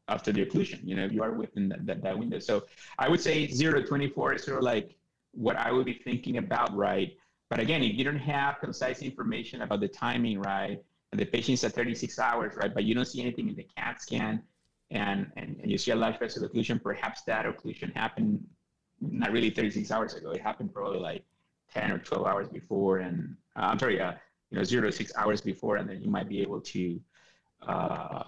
after the occlusion, you know, you are within that, that, that, window. So I would say zero to 24 is sort of like what I would be thinking about, right? But again, if you don't have concise information about the timing, right, and the patient's at 36 hours, right, but you don't see anything in the CAT scan, and, and, and you see a large vessel occlusion, perhaps that occlusion happened not really 36 hours ago. It happened probably like 10 or 12 hours before, and uh, I'm sorry, uh, you know, zero to six hours before, and then you might be able to uh,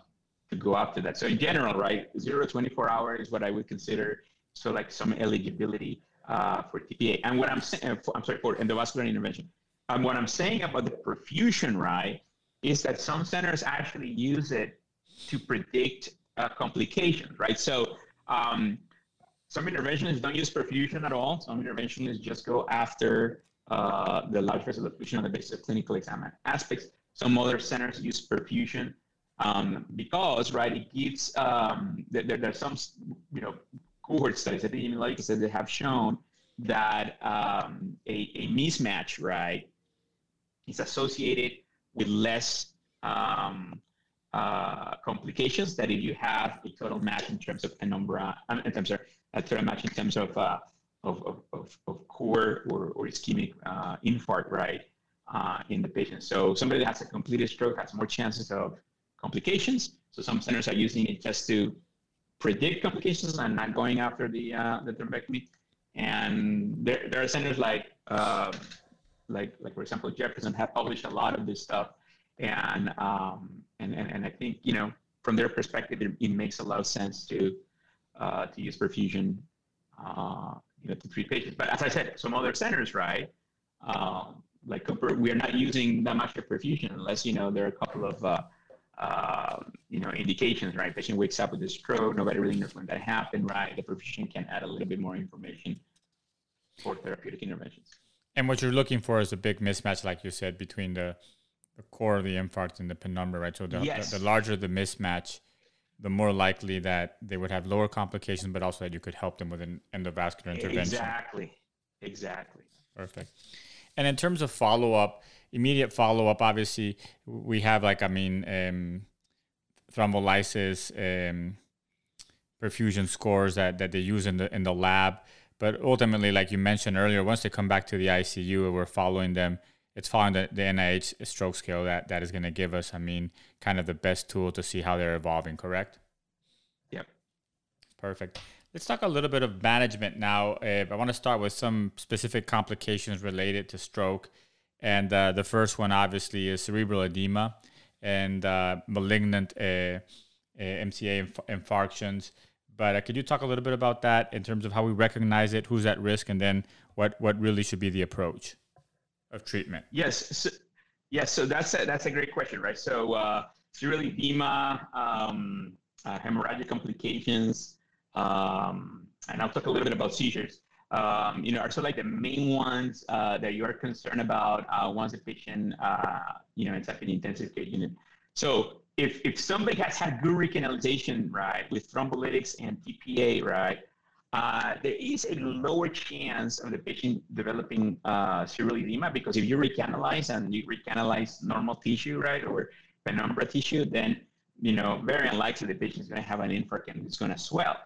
to go after that. So in general, right, zero to 24 hours is what I would consider so like some eligibility uh, for TPA. And what I'm saying, I'm sorry, for endovascular intervention. And what I'm saying about the perfusion, right, is that some centers actually use it to predict uh, complications, right? So um, some interventionists don't use perfusion at all. Some interventionists just go after uh, the large vessel occlusion on the basis of clinical exam ASPECTS. Some other centers use perfusion um, because, right, it gives, um, there, there's some, you know, cohort studies, I think even like I said, they have shown that um, a, a mismatch, right, is associated with less um, uh, complications that if you have a total match in terms of a penumbra, in terms of a total match in terms of uh, of, of, of, of, core or, or ischemic uh, infarct, right, uh, in the patient. So somebody that has a completed stroke has more chances of complications. So some centers are using it just to predict complications and not going after the uh, the thrombectomy. And there, there are centers like uh, like like for example Jefferson have published a lot of this stuff, and um, and, and and I think you know from their perspective it, it makes a lot of sense to uh, to use perfusion uh, you know to treat patients. But as I said, some other centers, right? Um, like we are not using that much of perfusion unless you know there are a couple of uh, uh, you know indications, right? Patient wakes up with a stroke, nobody really knows when that happened, right? The perfusion can add a little bit more information for therapeutic interventions. And what you're looking for is a big mismatch, like you said, between the, the core of the infarct and the penumbra, right? So the, yes. the, the, larger the mismatch, the more likely that they would have lower complications, but also that you could help them with an endovascular intervention. Exactly. Exactly. Perfect. And in terms of follow up, immediate follow up, obviously, we have like, I mean, um, thrombolysis, um, perfusion scores that, that they use in the in the lab. But ultimately, like you mentioned earlier, once they come back to the ICU, we're following them it's following the, the NIH stroke scale that, that is going to give us, I mean, kind of the best tool to see how they're evolving, correct? Yep. Perfect. Let's talk a little bit of management now. Uh, I want to start with some specific complications related to stroke. And uh, the first one, obviously, is cerebral edema and uh, malignant uh, uh, MCA inf- infarctions. But uh, could you talk a little bit about that in terms of how we recognize it, who's at risk, and then what, what really should be the approach of treatment? Yes. So, yes. So that's a, that's a great question, right? So uh, cerebral edema, um, uh, hemorrhagic complications, um, and I'll talk a little bit about seizures. Um, you know, are sort of like the main ones uh, that you are concerned about uh, once a patient, uh, you know, ends up in intensive care unit. So if, if somebody has had good recanalization, right, with thrombolytics and TPA, right, uh, there is a lower chance of the patient developing uh, cerebral edema because if you recanalize and you recanalize normal tissue, right, or penumbra tissue, then, you know, very unlikely the patient is going to have an infarct and it's going to swell,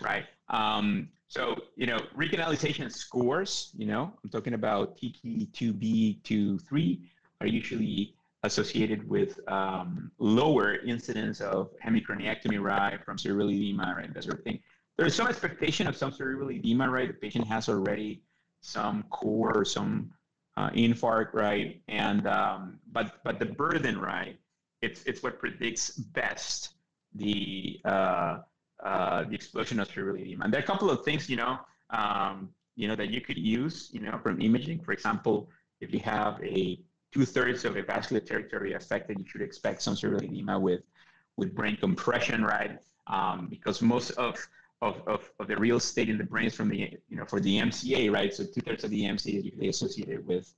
right? Um, so, you know, recanalization scores, you know, I'm talking about TICI 2B, 2, 3, are usually associated with um, lower incidence of hemicraniectomy, right, from cerebral edema, right, that sort of thing. There's some expectation of some cerebral edema, right? The patient has already some core or some uh, infarct, right? And um, but but the burden, right? It's it's what predicts best the uh, uh, the explosion of cerebral edema. And there are a couple of things, you know, um, you know, that you could use, you know, from imaging. For example, if you have a two thirds of a vascular territory affected, you should expect some edema with with brain compression, right? Um, because most of, of, of, of, the real estate in the brain is from the, you know, for the MCA, right? So two thirds of the MCA is usually associated with,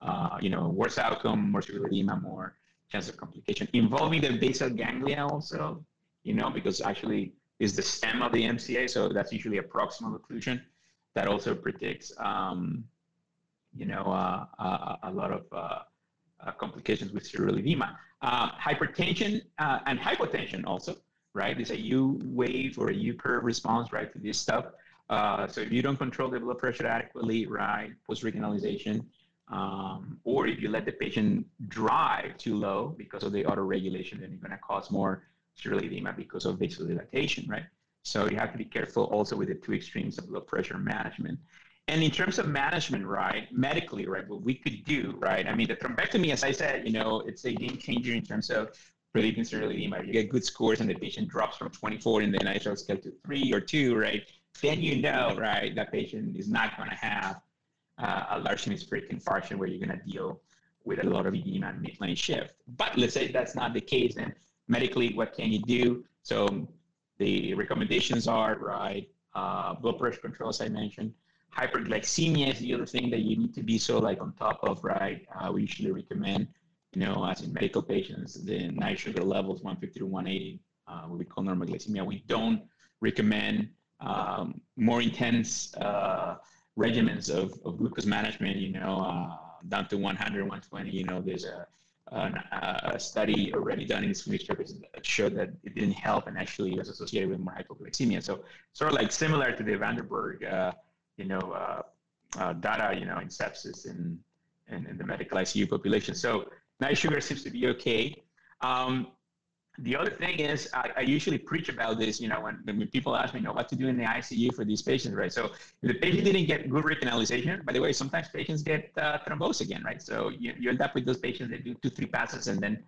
uh, you know, worse outcome, more cerebral edema, more chance of complication. Involving the basal ganglia also, you know, because actually is the stem of the MCA. So that's usually a proximal occlusion that also predicts, um, you know, uh, uh, a lot of uh, uh complications with cerebral edema. Uh, hypertension and hypotension also, right? Is a U wave or a U curve response, right, to this stuff. so if you don't control the blood pressure adequately, right, post-recanalization, um, or if you let the patient drive too low because of the autoregulation, then you're going to cause more cerebral edema because of vasodilatation, right? So you have to be careful also with the two extremes of blood pressure management. And in terms of management, right, medically, right, what we could do, right? I mean, the thrombectomy, as I said, you know, it's a game changer in terms of cerebral edema. You get good scores and the patient drops from 24 in the NIHL scale to three or two, right? Then you know, right, that patient is not going to have uh, a large hemispheric infarction where you're going to deal with a lot of edema and midline shift. But let's say that's not the case, then medically, what can you do? So the recommendations are, right, uh, blood pressure control, as I mentioned. Hyperglycemia is the other thing that you need to be so like on top of, right? Uh, we usually recommend, you know, as in medical patients, the NICE-SUGAR levels 150 to 180, uh, what we call normal glycemia. We don't recommend um, more intense uh, regimens of, of glucose management, you know, uh, down to 100, 120. You know, there's a a study already done in ischemic stroke that showed that it didn't help and actually was associated with more hypoglycemia. So sort of like similar to the Van den Berghe, uh, you know, uh, uh, data, you know, in sepsis in, in, in, the medical ICU population. So NICE-SUGAR seems to be okay. Um, the other thing is I, I, usually preach about this, you know, when, when people ask me, you know, what to do in the ICU for these patients, right? So if the patient didn't get good recanalization, by the way, sometimes patients get uh, again, right? So you, you end up with those patients that do two, three passes and then,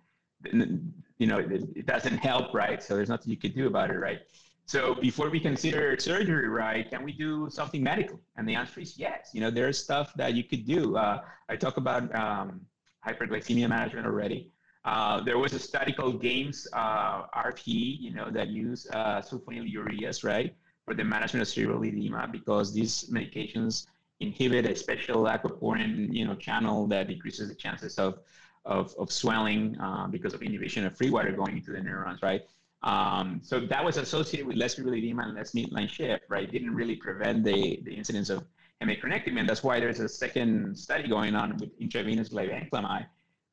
you know, it, it doesn't help, right? So there's nothing you can do about it, right? So before we consider surgery, right, can we do something medically? And the answer is yes. You know, there's stuff that you could do. Uh, I talk about um, hyperglycemia management already. Uh, there was a study called GAMES uh, RP, you know, that use uh, sulfonylureas, right, for the management of cerebral edema because these medications inhibit a special aquaporin, you know, channel that decreases the chances of of, of swelling uh, because of inhibition of free water going into the neurons, right? Um, so that was associated with less cerebral edema and less midline shift, right? Didn't really prevent the, the incidence of hemicraniectomy, and that's why there's a second study going on with intravenous glibenclamide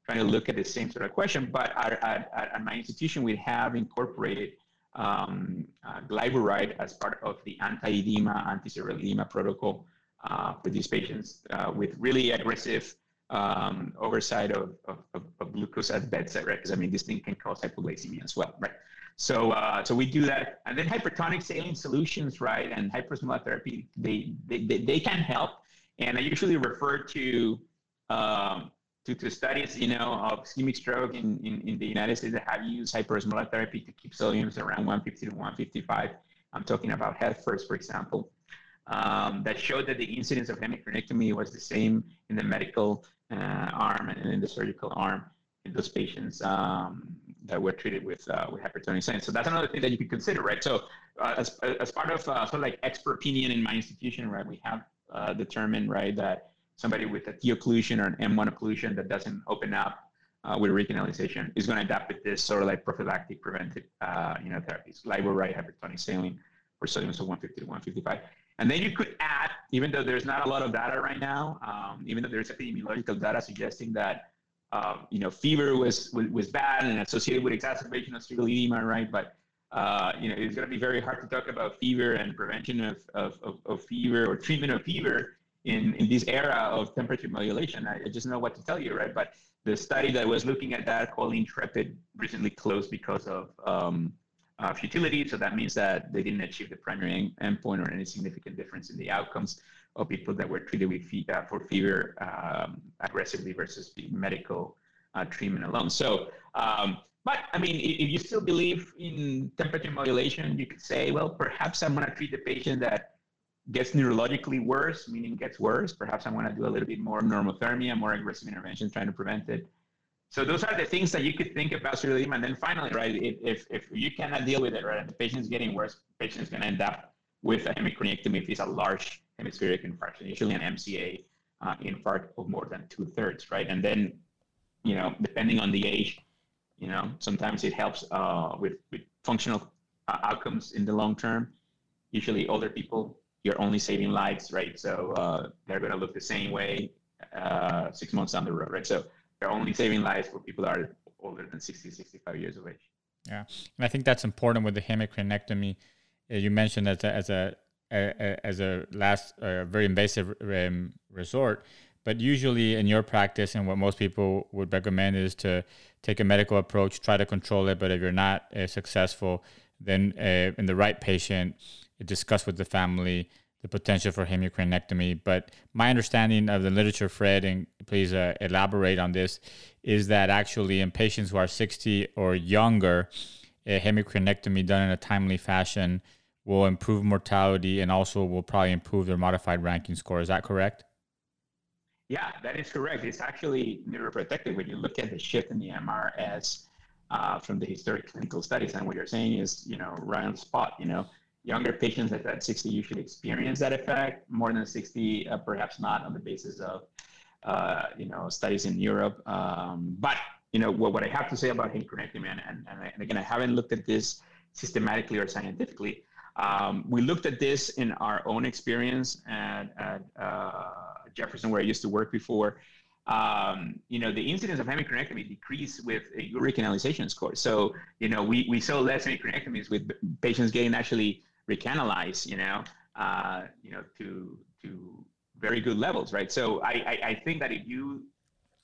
trying to look at the same sort of question. But at, at, at my institution, we have incorporated um, uh, glyburide as part of the anti-edema, anti-cerebral edema protocol uh, for these patients uh, with really aggressive um, oversight of, of, of, glucose at bedside, right? Because I mean, this thing can cause hypoglycemia as well, right? So, uh, so we do that, and then hypertonic saline solutions, right, and hyperosmolar therapy, they, they, they, they can help. And I usually refer to um, to, to studies, you know, of ischemic stroke in, in, in the United States that have used hyperosmolar therapy to keep sodiums around 150 to 155. I'm talking about HeADDFIRST, for example, um, that showed that the incidence of hemicraniectomy was the same in the medical uh, arm and in the surgical arm in those patients um, that were treated with uh, with hypertonic saline. So that's another thing that you could consider, right? So uh, as, as part of uh, sort of like expert opinion in my institution, right, we have uh, determined, right, that somebody with a T occlusion or an M1 occlusion that doesn't open up uh, with recanalization is going to adapt with this sort of like prophylactic preventive, uh, you know, therapies, glyburide, hypertonic saline, or sodium of 150 to 155. And then you could add, even though there's not a lot of data right now, um, even though there's epidemiological data suggesting that, um, you know, fever was, was, was bad and associated with exacerbation of cerebral edema, right? But uh, you know, it's going to be very hard to talk about fever and prevention of, of, of, of fever or treatment of fever in, in this era of temperature modulation. I, I just know what to tell you, right? But the study that was looking at that called Intrepid recently closed because of um, uh, futility. So that means that they didn't achieve the primary endpoint or any significant difference in the outcomes of people that were treated with fe- uh, for fever um, aggressively versus the medical uh, treatment alone. So, um, but I mean, if you still believe in temperature modulation, you could say, well, perhaps I'm going to treat the patient that gets neurologically worse, meaning gets worse. Perhaps I want to do a little bit more normothermia, more aggressive interventions, trying to prevent it. So those are the things that you could think about cerebral. And then finally, right, if, if, you cannot deal with it, right, and the patient is getting worse, the patient is going to end up with a hemicraniectomy if it's a large hemispheric infarction, usually an MCA uh, infarct of more than two thirds, right? And then, you know, depending on the age, you know, sometimes it helps uh, with, with functional uh, outcomes in the long term. Usually older people you're only saving lives, right? So uh, they're going to look the same way uh, six months down the road, right? So they're only saving lives for people that are older than 60, 65 years of age. Yeah, and I think that's important with the hemicraniectomy. Uh, you mentioned as a, as a, a as a last uh, very invasive um, resort, but usually in your practice and what most people would recommend is to take a medical approach, try to control it. But if you're not uh, successful, then uh, in the right patient, discuss with the family the potential for hemicraniectomy. But my understanding of the literature, Fred, and please uh, elaborate on this, is that actually in patients who are 60 or younger, a hemicraniectomy done in a timely fashion will improve mortality and also will probably improve their modified Rankin score. Is that correct? Yeah, that is correct. It's actually neuroprotective when you look at the shift in the MRS uh, from the historic clinical studies. And what you're saying is, you know, right on the spot, you know, younger patients at, at 60 you should experience that effect. More than 60, uh, perhaps not on the basis of, uh, you know, studies in Europe. Um, but, you know, what, what I have to say about hemicraniectomy, and, and, and again, I haven't looked at this systematically or scientifically. Um, we looked at this in our own experience at, at uh, Jefferson, where I used to work before. Um, you know, the incidence of hemicraniectomy decreased with a recanalization score. So, you know, we, we saw less hemicraniectomies with patients getting actually recanalize, you know, uh, you know, to to very good levels, right? So I, I, I think that if you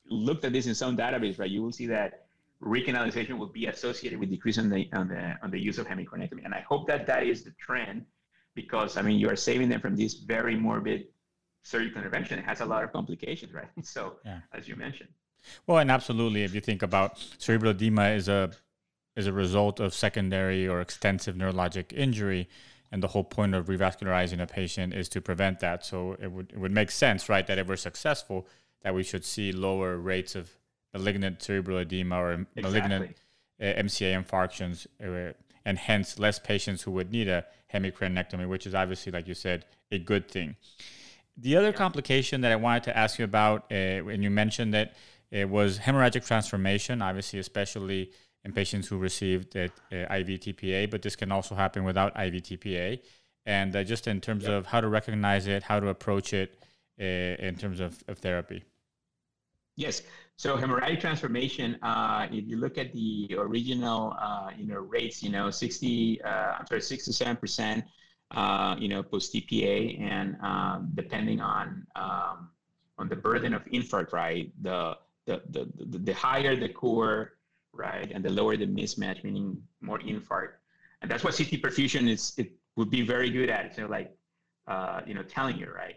looked at this in some database, right, you will see that recanalization will be associated with decrease in the on the on the use of hemicraniectomy, and I hope that that is the trend, because I mean you are saving them from this very morbid surgical intervention. It has a lot of complications, right? So yeah. as you mentioned. Well, and absolutely, if you think about cerebral edema is a is a result of secondary or extensive neurologic injury. And the whole point of revascularizing a patient is to prevent that. So it would, it would make sense, right, that if we're successful, that we should see lower rates of malignant cerebral edema or exactly. malignant uh, MCA infarctions, uh, and hence less patients who would need a hemicraniectomy, which is obviously, like you said, a good thing. The other complication that I wanted to ask you about, uh, and you mentioned that it was hemorrhagic transformation, obviously, especially in patients who received uh, IV TPA, but this can also happen without IV TPA. And uh, just in terms yep. of how to recognize it, how to approach it uh, in terms of, of therapy. Yes. So hemorrhagic transformation, uh, if you look at the original, uh, you know, rates, you know, 60, uh, I'm sorry, 67%, you know, post TPA, and um, depending on um, on the burden of infarct, right? The the, the, the, the higher the core, right, and the lower the mismatch, meaning more infarct. And that's what CT perfusion is. It would be very good at. So like, uh, you know, telling you, right?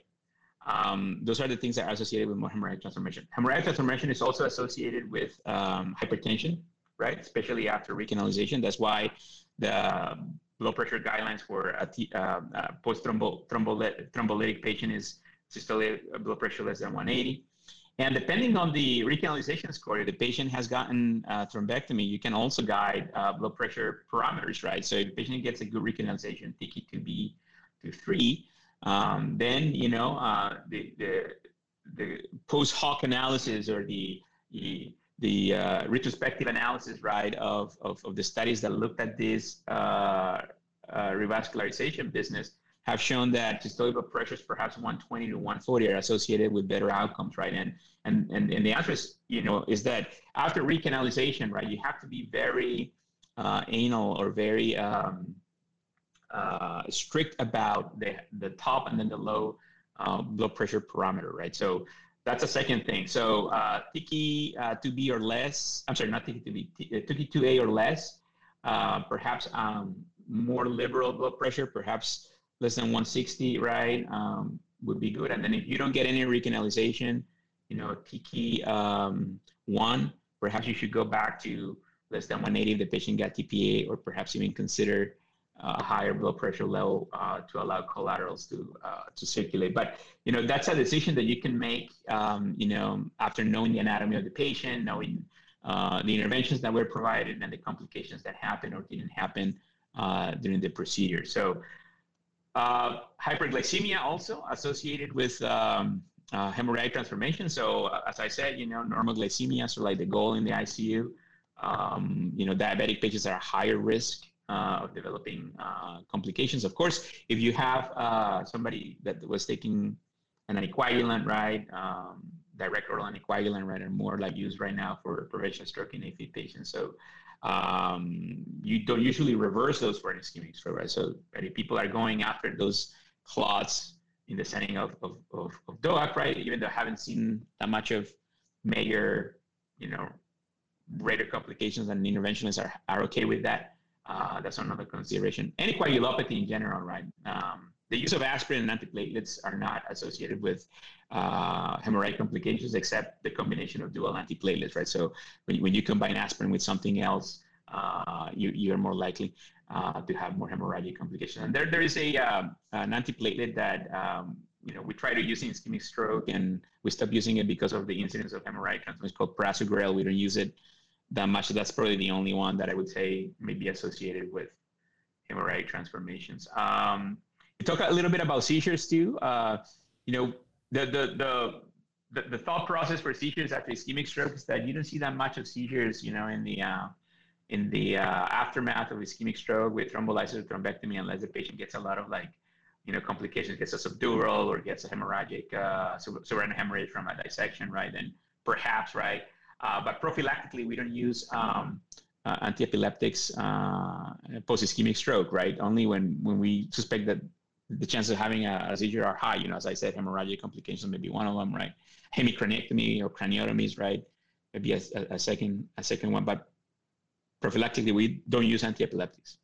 Um, those are the things that are associated with more hemorrhagic transformation. Hemorrhagic transformation is also associated with um, hypertension, right? Especially after recanalization. That's why the blood pressure guidelines for a uh, uh, post-thrombolytic patient is systolic blood pressure less than 180. And depending on the recanalization score, if the patient has gotten uh, thrombectomy, you can also guide uh, blood pressure parameters, right? So if the patient gets a good recanalization, TICI 2B to 3, um, then, you know, uh, the, the, the post hoc analysis or the, the, the uh, retrospective analysis, right, of, of, of, the studies that looked at this uh, uh, revascularization business have shown that systolic pressures perhaps 120 to 140 are associated with better outcomes, right? And and and, and the answer is, you know, is that after recanalization, right, you have to be very uh, anal or very um, uh, strict about the the top and then the low uh, blood pressure parameter, right? So that's a second thing. So uh, TICI uh, 2B or less, I'm sorry, not TICI 2B, TICI 2A or less, uh, perhaps um, more liberal blood pressure, perhaps less than 160, right, um, would be good. And then if you don't get any recanalization, you know, TICI um, one, perhaps you should go back to less than 180 if the patient got TPA, or perhaps even consider uh, a higher blood pressure level uh, to allow collaterals to uh, to circulate. But you know, that's a decision that you can make. Um, you know, after knowing the anatomy of the patient, knowing uh, the interventions that were provided, and the complications that happened or didn't happen uh, during the procedure. So uh, hyperglycemia also associated with um, uh, hemorrhagic transformation. So uh, as I said, you know, normal glycemia, so like the goal in the ICU. Um, you know, diabetic patients are higher risk uh, of developing uh, complications. Of course, if you have uh, somebody that was taking an anticoagulant, right, um, direct oral anticoagulant, right, are more like used right now for prevention of stroke in AFib patients. So um, you don't usually reverse those an ischemic stroke, right? So right, people are going after those clots in the setting of, of, of, of DOAC, right, even though I haven't seen that much of major, you know, greater complications and interventionists are, are okay with that, uh, that's another consideration. Anticoagulopathy in general, right? Um, the use of aspirin and antiplatelets are not associated with uh, hemorrhagic complications except the combination of dual antiplatelets, right? So when, when you combine aspirin with something else, uh, you, you're more likely uh, to have more hemorrhagic complications. And there, there is a, um, an antiplatelet that um, you know we try to use in ischemic stroke and we stopped using it because of the incidence of hemorrhagic transmission. It's called prasugrel. We don't use it that much. So that's probably the only one that I would say may be associated with hemorrhagic transformations. Um, talk a little bit about seizures too. Uh, you know, the, the, the, the, the thought process for seizures after ischemic stroke is that you don't see that much of seizures, you know, in the, uh, in the uh, aftermath of ischemic stroke with thrombolysis or thrombectomy, unless the patient gets a lot of like, you know, complications, gets a subdural or gets a hemorrhagic, uh, subretinal hemorrhage from a dissection, right? Then perhaps, right? Uh, but prophylactically, we don't use um, uh, antiepileptics uh, post ischemic stroke, right? Only when when we suspect that the chances of having a, a, seizure are high. You know, as I said, hemorrhagic complications may be one of them, right? Hemicraniectomy or craniotomies, right? Maybe a, a, second a second one, but prophylactically we don't use antiepileptics.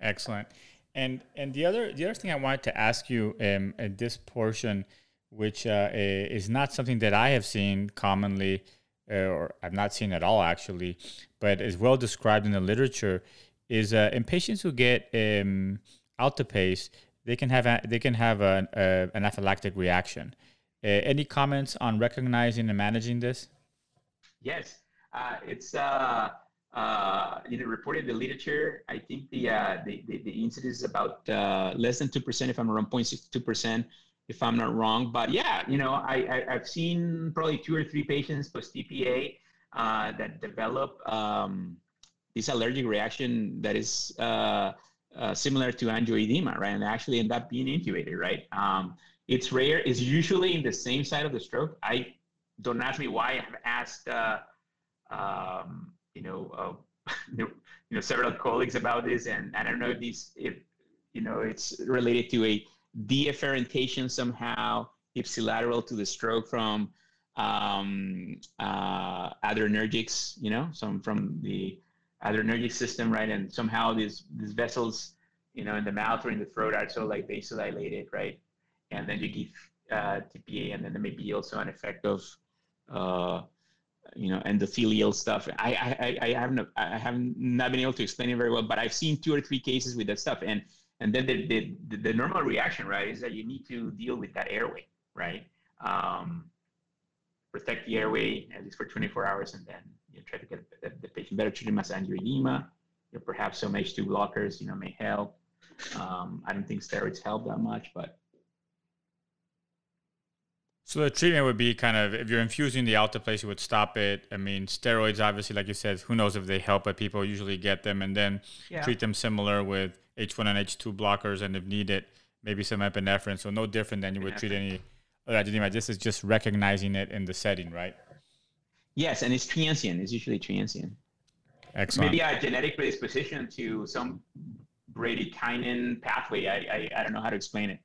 Excellent. And and the other the other thing I wanted to ask you um, at this portion, which uh, is not something that I have seen commonly, uh, or I've not seen at all actually, but is well described in the literature, is uh, in patients who get um, alteplase, they can have a, they can have an anaphylactic reaction. Uh, any comments on recognizing and managing this? Yes, uh, it's uh, uh, you know reported in the literature. I think the uh, the, the, the incidence is about uh, less than two percent, if I'm around 0.62 percent, if I'm not wrong. But yeah, you know I, I have seen probably two or three patients post TPA that develop um, this allergic reaction that is uh, similar to angioedema, right? And actually end up being intubated, right? Um, it's rare. It's usually in the same side of the stroke. I don't ask me why. I have asked, uh, um, you know, uh, you know, several colleagues about this, and I don't know if these, if you know, it's related to a deafferentation somehow ipsilateral to the stroke from um, uh, adrenergics, you know, some from the adrenergic system, right? And somehow these these vessels, you know, in the mouth or in the throat are so like vasodilated, right? And then you give uh, TPA, and then there may be also an effect of, uh, you know, endothelial stuff. I I I haven't I haven't not been able to explain it very well, but I've seen two or three cases with that stuff, and and then the the, the normal reaction, right, is that you need to deal with that airway, right? Um, protect the airway at least for 24 hours, and then you try to get the, the patient better treated as angioedema. You know, perhaps some H2 blockers, you know, may help. Um, I don't think steroids help that much, but so the treatment would be kind of if you're infusing the alteplase, you would stop it. I mean, steroids, obviously, like you said, who knows if they help, but people usually get them and then yeah. treat them similar with H1 and H2 blockers, and if needed, maybe some epinephrine. So no different than you would treat any other angioedema. This is just recognizing it in the setting, right? Yes, and it's transient. It's usually transient. Excellent. Maybe a genetic predisposition to some bradykinin pathway. I, I, I don't know how to explain it.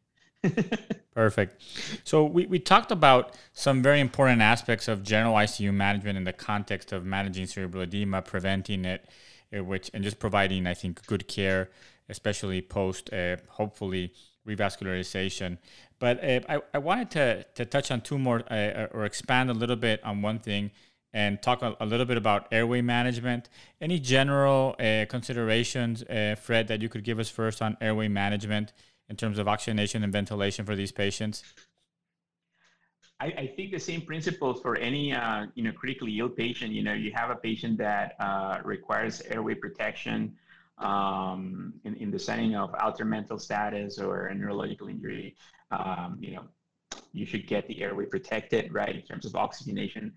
Perfect. So we, we talked about some very important aspects of general ICU management in the context of managing cerebral edema, preventing it, uh, which and just providing, I think, good care, especially post, uh, hopefully, revascularization. But uh, I, I wanted to, to touch on two more uh, or expand a little bit on one thing and talk a, a little bit about airway management. Any general uh, considerations, Fred, that you could give us first on airway management? in terms of oxygenation and ventilation for these patients? I, I think the same principles for any uh, you know critically ill patient. You know, you have a patient that uh, requires airway protection um, in, in the setting of altered mental status or a neurological injury. Um, you know, you should get the airway protected, right, in terms of oxygenation,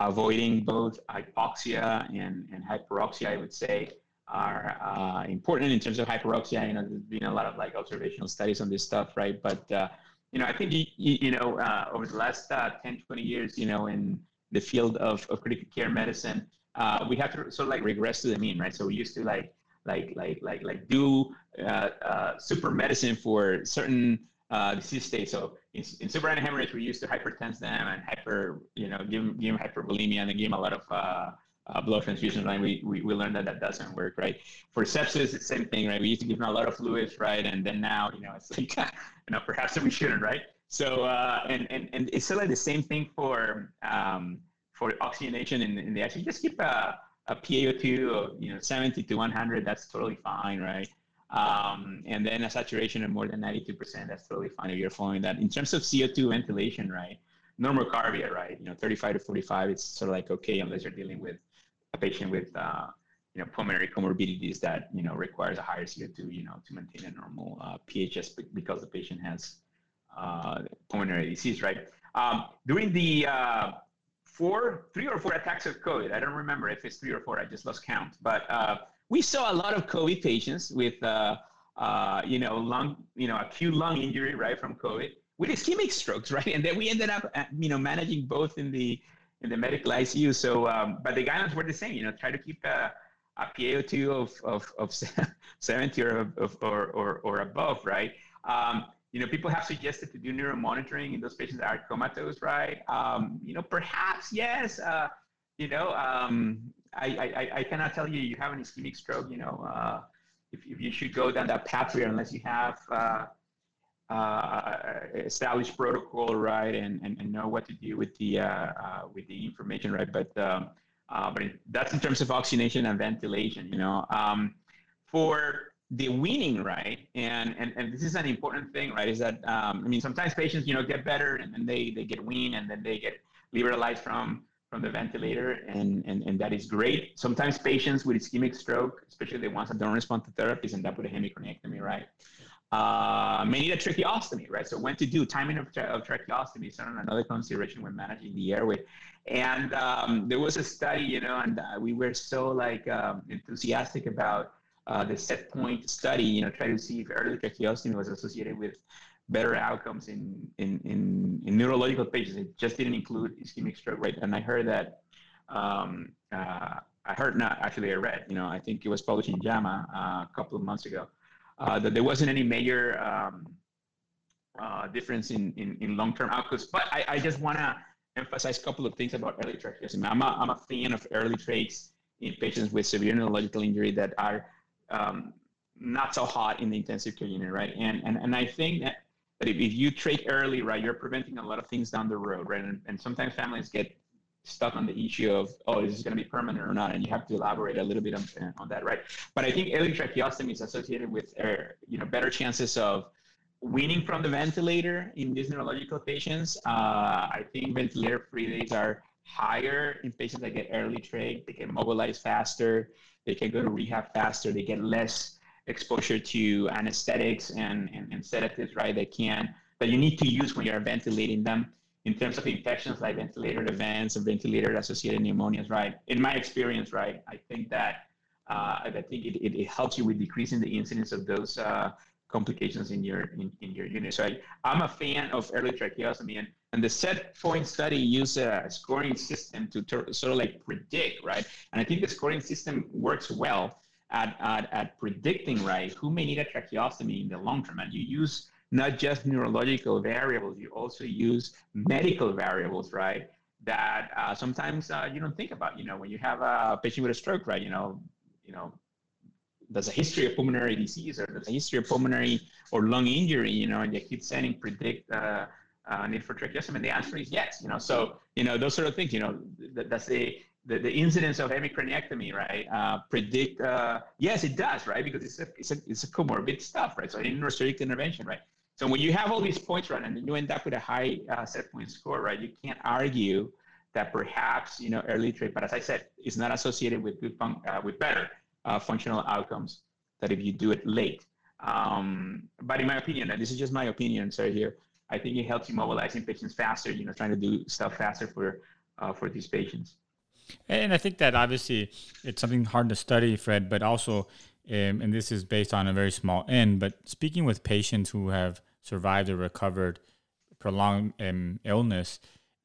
avoiding both hypoxia and, and hyperoxia. I would say are uh, important in terms of hyperoxia. You know, there's been a lot of like observational studies on this stuff, right? But uh, you know, I think you, you know uh, over the last uh, 10, 20 years, you know, in the field of, of critical care medicine, uh, we have to sort of like regress to the mean, right? So we used to like like like like like do uh, super medicine for certain disease state. So in, in subarachnoid hemorrhage, we used to hypertense them and hyper, you know, give them, give them hypervolemia and give them a lot of uh, blood transfusion line, we, we, we learned that that doesn't work, right? For sepsis, it's the same thing, right? We used to give them a lot of fluids, right? And then now, you know, it's like, you know, perhaps we shouldn't, right? So, uh, and, and, and it's sort of like the same thing for, um, for oxygenation in, in the ICU. Just keep a, a PaO2 of, you know, 70 to 100, that's totally fine, right? Um, and then a saturation of more than 92%, that's totally fine if you're following that. In terms of CO2 ventilation, right? Normal cardia, right? You know, 35 to 45, it's sort of like okay unless you're dealing with a patient with uh, you know pulmonary comorbidities that you know requires a higher CO2 you know to maintain a normal uh, PHS because the patient has uh, pulmonary disease, right? Um, during the uh, four, three or four attacks of COVID, I don't remember if it's three or four. I just lost count, but uh, we saw a lot of COVID patients with uh, you know lung, you know acute lung injury, right, from COVID with ischemic strokes, right? And then we ended up, you know, managing both in the in the medical ICU. So, um, but the guidelines were the same. You know, try to keep a, a PaO2 of, of, of 70 or, or, or, or above, right? Um, you know, people have suggested to do neuromonitoring in those patients that are comatose, right? Um, you know, perhaps yes. Uh, you know, um, I, I, I cannot tell you you have an ischemic stroke. You know, uh, if, if you should go down that path pathway unless you have uh, uh, established protocol, right, and, and, and know what to do with the uh, uh, with the information, right. But um, uh, but that's in terms of oxygenation and ventilation. You know, um, for the weaning, right, and, and and this is an important thing, right, is that um, I mean sometimes patients you know get better and then they they get weaned and then they get liberalized from from the ventilator and, and, and that is great. Sometimes patients with ischemic stroke, especially the ones that don't respond to therapies, end up with a hemicraniectomy, right? uh, may need a tracheostomy, right? So when to do timing of, tra- of tracheostomy is another consideration when managing the airway. And um, there was a study, you know, and uh, we were so like um, enthusiastic about uh, the SETPOINT study, you know, try to see if early tracheostomy was associated with better outcomes in, in, in, in neurological patients. It just didn't include ischemic stroke, right? And I heard that, um, uh, I heard not actually I read, you know, I think it was published in JAMA uh, a couple of months ago uh, that there wasn't any major um, uh, difference in, in, in long-term outcomes. But I, I just want to emphasize a couple of things about early tracheostomy. I'm a, I'm a fan of early trachs in patients with severe neurological injury that are um, not so hot in the intensive care unit, right? And and, and I think that, if, if you trach early, right, you're preventing a lot of things down the road, right? And, and sometimes families get stuck on the issue of, oh, is this going to be permanent or not? And you have to elaborate a little bit on, on that, right? But I think early tracheostomy is associated with, uh, you know, better chances of weaning from the ventilator in these neurological patients. Uh, I think ventilator-free days are higher in patients that get early trach. They can mobilize faster. They can go to rehab faster. They get less exposure to anesthetics and, and, and sedatives, right? They can, but you need to use when you're ventilating them in terms of infections like ventilator events and ventilator associated pneumonias, right? In my experience, right, I think that uh, I think it, it, it, helps you with decreasing the incidence of those uh, complications in your in, in your unit. So I, I'm a fan of early tracheostomy, and, and the SETPOINT study used a scoring system to ter- sort of like predict, right? And I think the scoring system works well at, at, at predicting, right, who may need a tracheostomy in the long term. And you use not just neurological variables, you also use medical variables, right? That uh, sometimes uh, you don't think about. You know, when you have a patient with a stroke, right? You know, you know, there's a history of pulmonary disease or there's a history of pulmonary or lung injury. You know, and the acute setting predict uh, uh, need for tracheostomy. And the answer is yes. You know, so you know those sort of things. You know, that, that's the the, the incidence of hemicraniectomy, right? Uh, predict, uh, yes, it does, right? Because it's a, it's a, it's a comorbid stuff, right? So in neurosurgical intervention, right? So when you have all these points, right, and you end up with a high uh, set point score, right, you can't argue that perhaps you know early trach, but as I said, it's not associated with good fun- uh, with better uh, functional outcomes that if you do it late. Um, but in my opinion, and this is just my opinion, sorry here, I think it helps you mobilizing patients faster. You know, trying to do stuff faster for uh, for these patients. And I think that obviously it's something hard to study, Fred, but also um, and this is based on a very small end, but speaking with patients who have survived or recovered prolonged um, illness,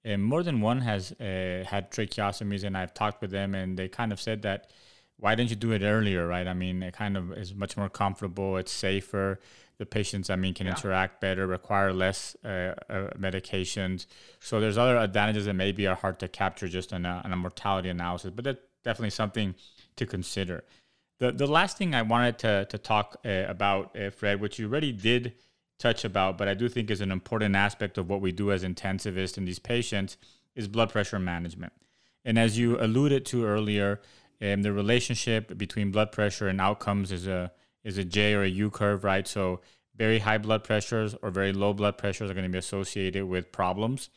um, more than one has uh, had tracheostomies, and I've talked with them, and they kind of said that why didn't you do it earlier, right? I mean, it kind of is much more comfortable, it's safer. The patients, I mean, can yeah. interact better, require less uh, uh, medications. So there's other advantages that maybe are hard to capture just in a, in a mortality analysis, but that's definitely something to consider. The the last thing I wanted to to talk uh, about, uh, Fred, which you already did touch about, but I do think is an important aspect of what we do as intensivists in these patients, is blood pressure management. And as you alluded to earlier, um, the relationship between blood pressure and outcomes is a is a J or a U curve, right? So very high blood pressures or very low blood pressures are going to be associated with problems.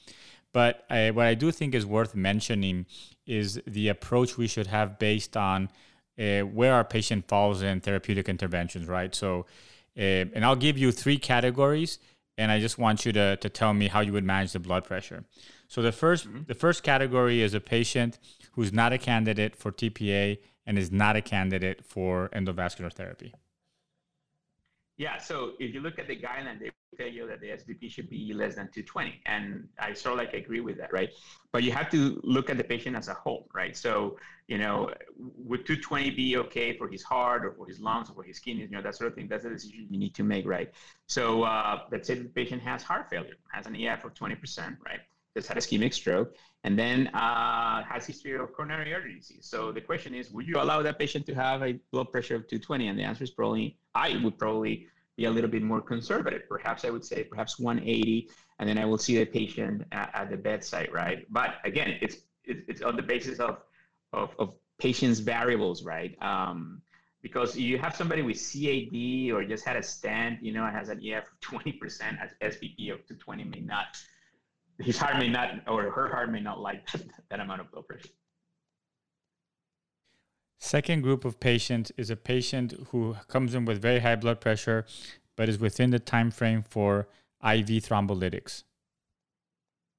But I, what I do think is worth mentioning is the approach we should have based on uh, where our patient falls in therapeutic interventions, right? So, uh, and I'll give you three categories, and I just want you to, to tell me how you would manage the blood pressure. So the 1st mm-hmm. the first category is a patient who's not a candidate for TPA and is not a candidate for endovascular therapy. Yeah, so if you look at the guideline, they tell you that the SBP should be less than 220. And I sort of like agree with that, right? But you have to look at the patient as a whole, right? So, you know, would 220 be okay for his heart or for his lungs or for his kidneys, you know, that sort of thing? That's a decision you need to make, right? So uh, let's say the patient has heart failure, has an EF of 20%, right? Just had a ischemic stroke, and then uh, has history of coronary artery disease. So the question is, would you allow that patient to have a blood pressure of 220? And the answer is probably, I would probably be a little bit more conservative. Perhaps I would say perhaps 180, and then I will see the patient at, at the bedside, right? But again, it's it's on the basis of of, of patient's variables, right? Um, because you have somebody with CAD or just had a stent, you know, has an EF of 20% as SBP of 220 may not, his heart may not, or her heart may not like that, that amount of blood pressure. Second group of patients is a patient who comes in with very high blood pressure, but is within the time frame for IV thrombolytics.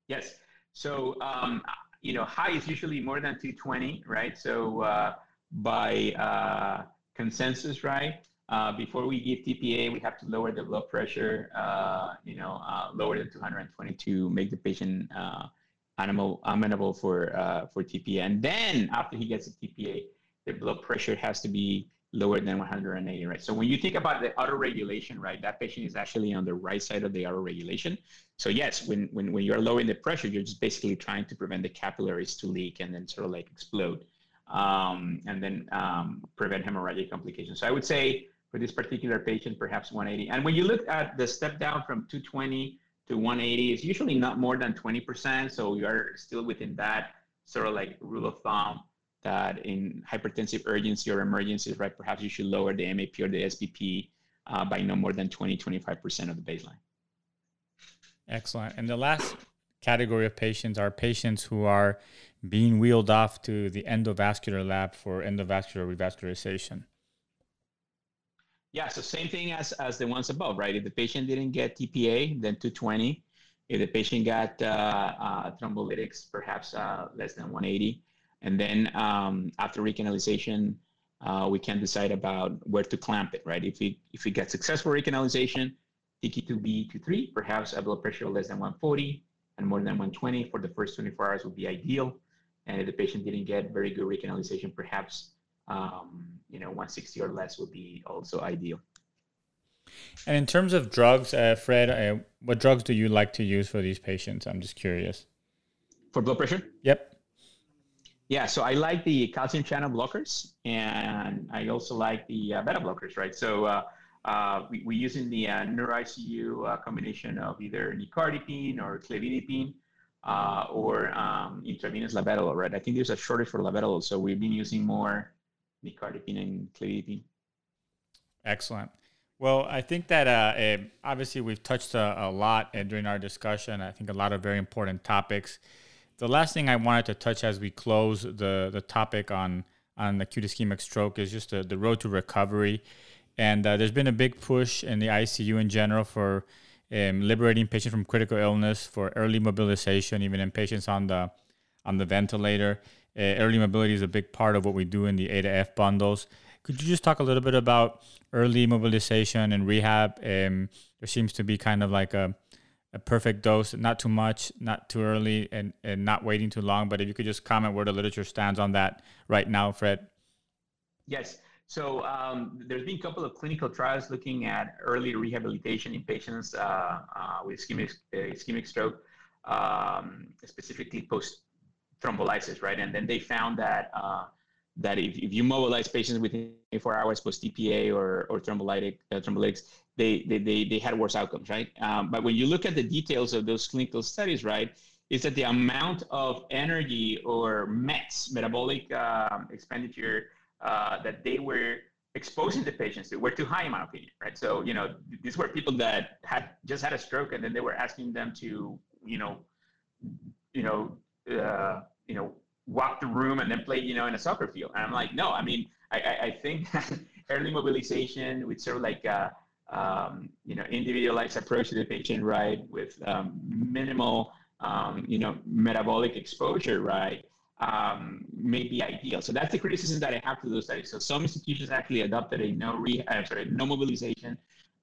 Yes. So, um, you know, high is usually more than 220, right? So, uh, by uh, consensus, right? Uh, before we give TPA, we have to lower the blood pressure, uh, you know, uh, lower than 220 to make the patient uh, animal amenable for for TPA. And then after he gets a TPA, the blood pressure has to be lower than 180, right? So when you think about the autoregulation, right, that patient is actually on the right side of the autoregulation. So yes, when, when, when you're lowering the pressure, you're just basically trying to prevent the capillaries to leak and then sort of like explode um, and then um, prevent hemorrhagic complications. So I would say for this particular patient, perhaps 180. And when you look at the step down from 220 to 180, it's usually not more than 20%. So you're still within that sort of like rule of thumb that in hypertensive urgency or emergencies, right, perhaps you should lower the MAP or the SBP uh, by no more than 20, 25% of the baseline. Excellent. And the last category of patients are patients who are being wheeled off to the endovascular lab for endovascular revascularization. Yeah, so same thing as, as the ones above, right? If the patient didn't get TPA, then 220. If the patient got uh, uh, thrombolytics, perhaps uh, less than 180. And then um, after recanalization, uh, we can decide about where to clamp it, right? If we if we get successful recanalization, TICI 2B to 3, perhaps a blood pressure less than 140 and more than 120 for the first 24 hours would be ideal. And if the patient didn't get very good recanalization, perhaps um, you know 160 or less would be also ideal. And in terms of drugs, uh, Fred, uh, what drugs do you like to use for these patients? I'm just curious. For blood pressure? Yep. Yeah, so I like the calcium channel blockers, and I also like the uh, beta blockers, right? So uh, uh, we, we're using the uh, neuro-ICU uh, combination of either nicardipine or clevidipine uh, or um, intravenous labetalol, right? I think there's a shortage for labetalol, so we've been using more nicardipine and clevidipine. Excellent. Well, I think that uh, eh, obviously we've touched a, a lot uh, during our discussion. I think a lot of very important topics. The last thing I wanted to touch as we close the the topic on on acute ischemic stroke is just the, the road to recovery. And uh, there's been a big push in the ICU in general for um, liberating patients from critical illness, for early mobilization, even in patients on the on the ventilator. Uh, early mobility is a big part of what we do in the A to F bundles. Could you just talk a little bit about early mobilization and rehab? Um, there seems to be kind of like a, a perfect dose, not too much, not too early, and, and not waiting too long. But if you could just comment where the literature stands on that right now, Fred. Yes. So um, there's been a couple of clinical trials looking at early rehabilitation in patients uh, uh, with ischemic, uh, ischemic stroke, um, specifically post thrombolysis, right? And then they found that uh, that if, if you mobilize patients within 24 hours post TPA or, or thrombolytic uh, thrombolytics, they, they, they, they had worse outcomes, right? Um, but when you look at the details of those clinical studies, right, is that the amount of energy or METs, metabolic um, expenditure uh, that they were exposing the patients to were too high in my opinion, right? So, you know, these were people that had just had a stroke and then they were asking them to, you know, you know, uh, you know, walk the room and then play, you know, in a soccer field. And I'm like, no, I mean, I, I, think early mobilization with sort of like, a, um, you know, individualized approach to the patient, right, with um, minimal, um, you know, metabolic exposure, right, um, may be ideal. So that's the criticism that I have to those studies. So some institutions actually adopted a no re, uh, sorry, no mobilization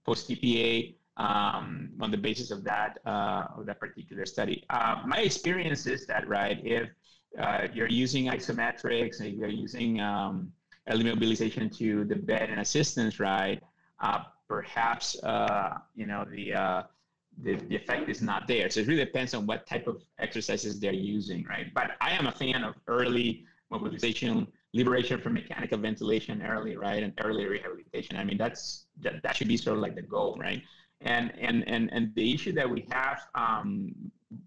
post TPA um, on the basis of that uh, of that particular study. Uh, my experience is that right, if uh, you're using isometrics and you're using um, early mobilization to the bed and assistance, right, uh, perhaps uh, you know the the, the effect is not there. So it really depends on what type of exercises they're using, right? But I am a fan of early mobilization, liberation from mechanical ventilation early, right? And early rehabilitation. I mean, that's that, that should be sort of like the goal, right? And and and and the issue that we have um,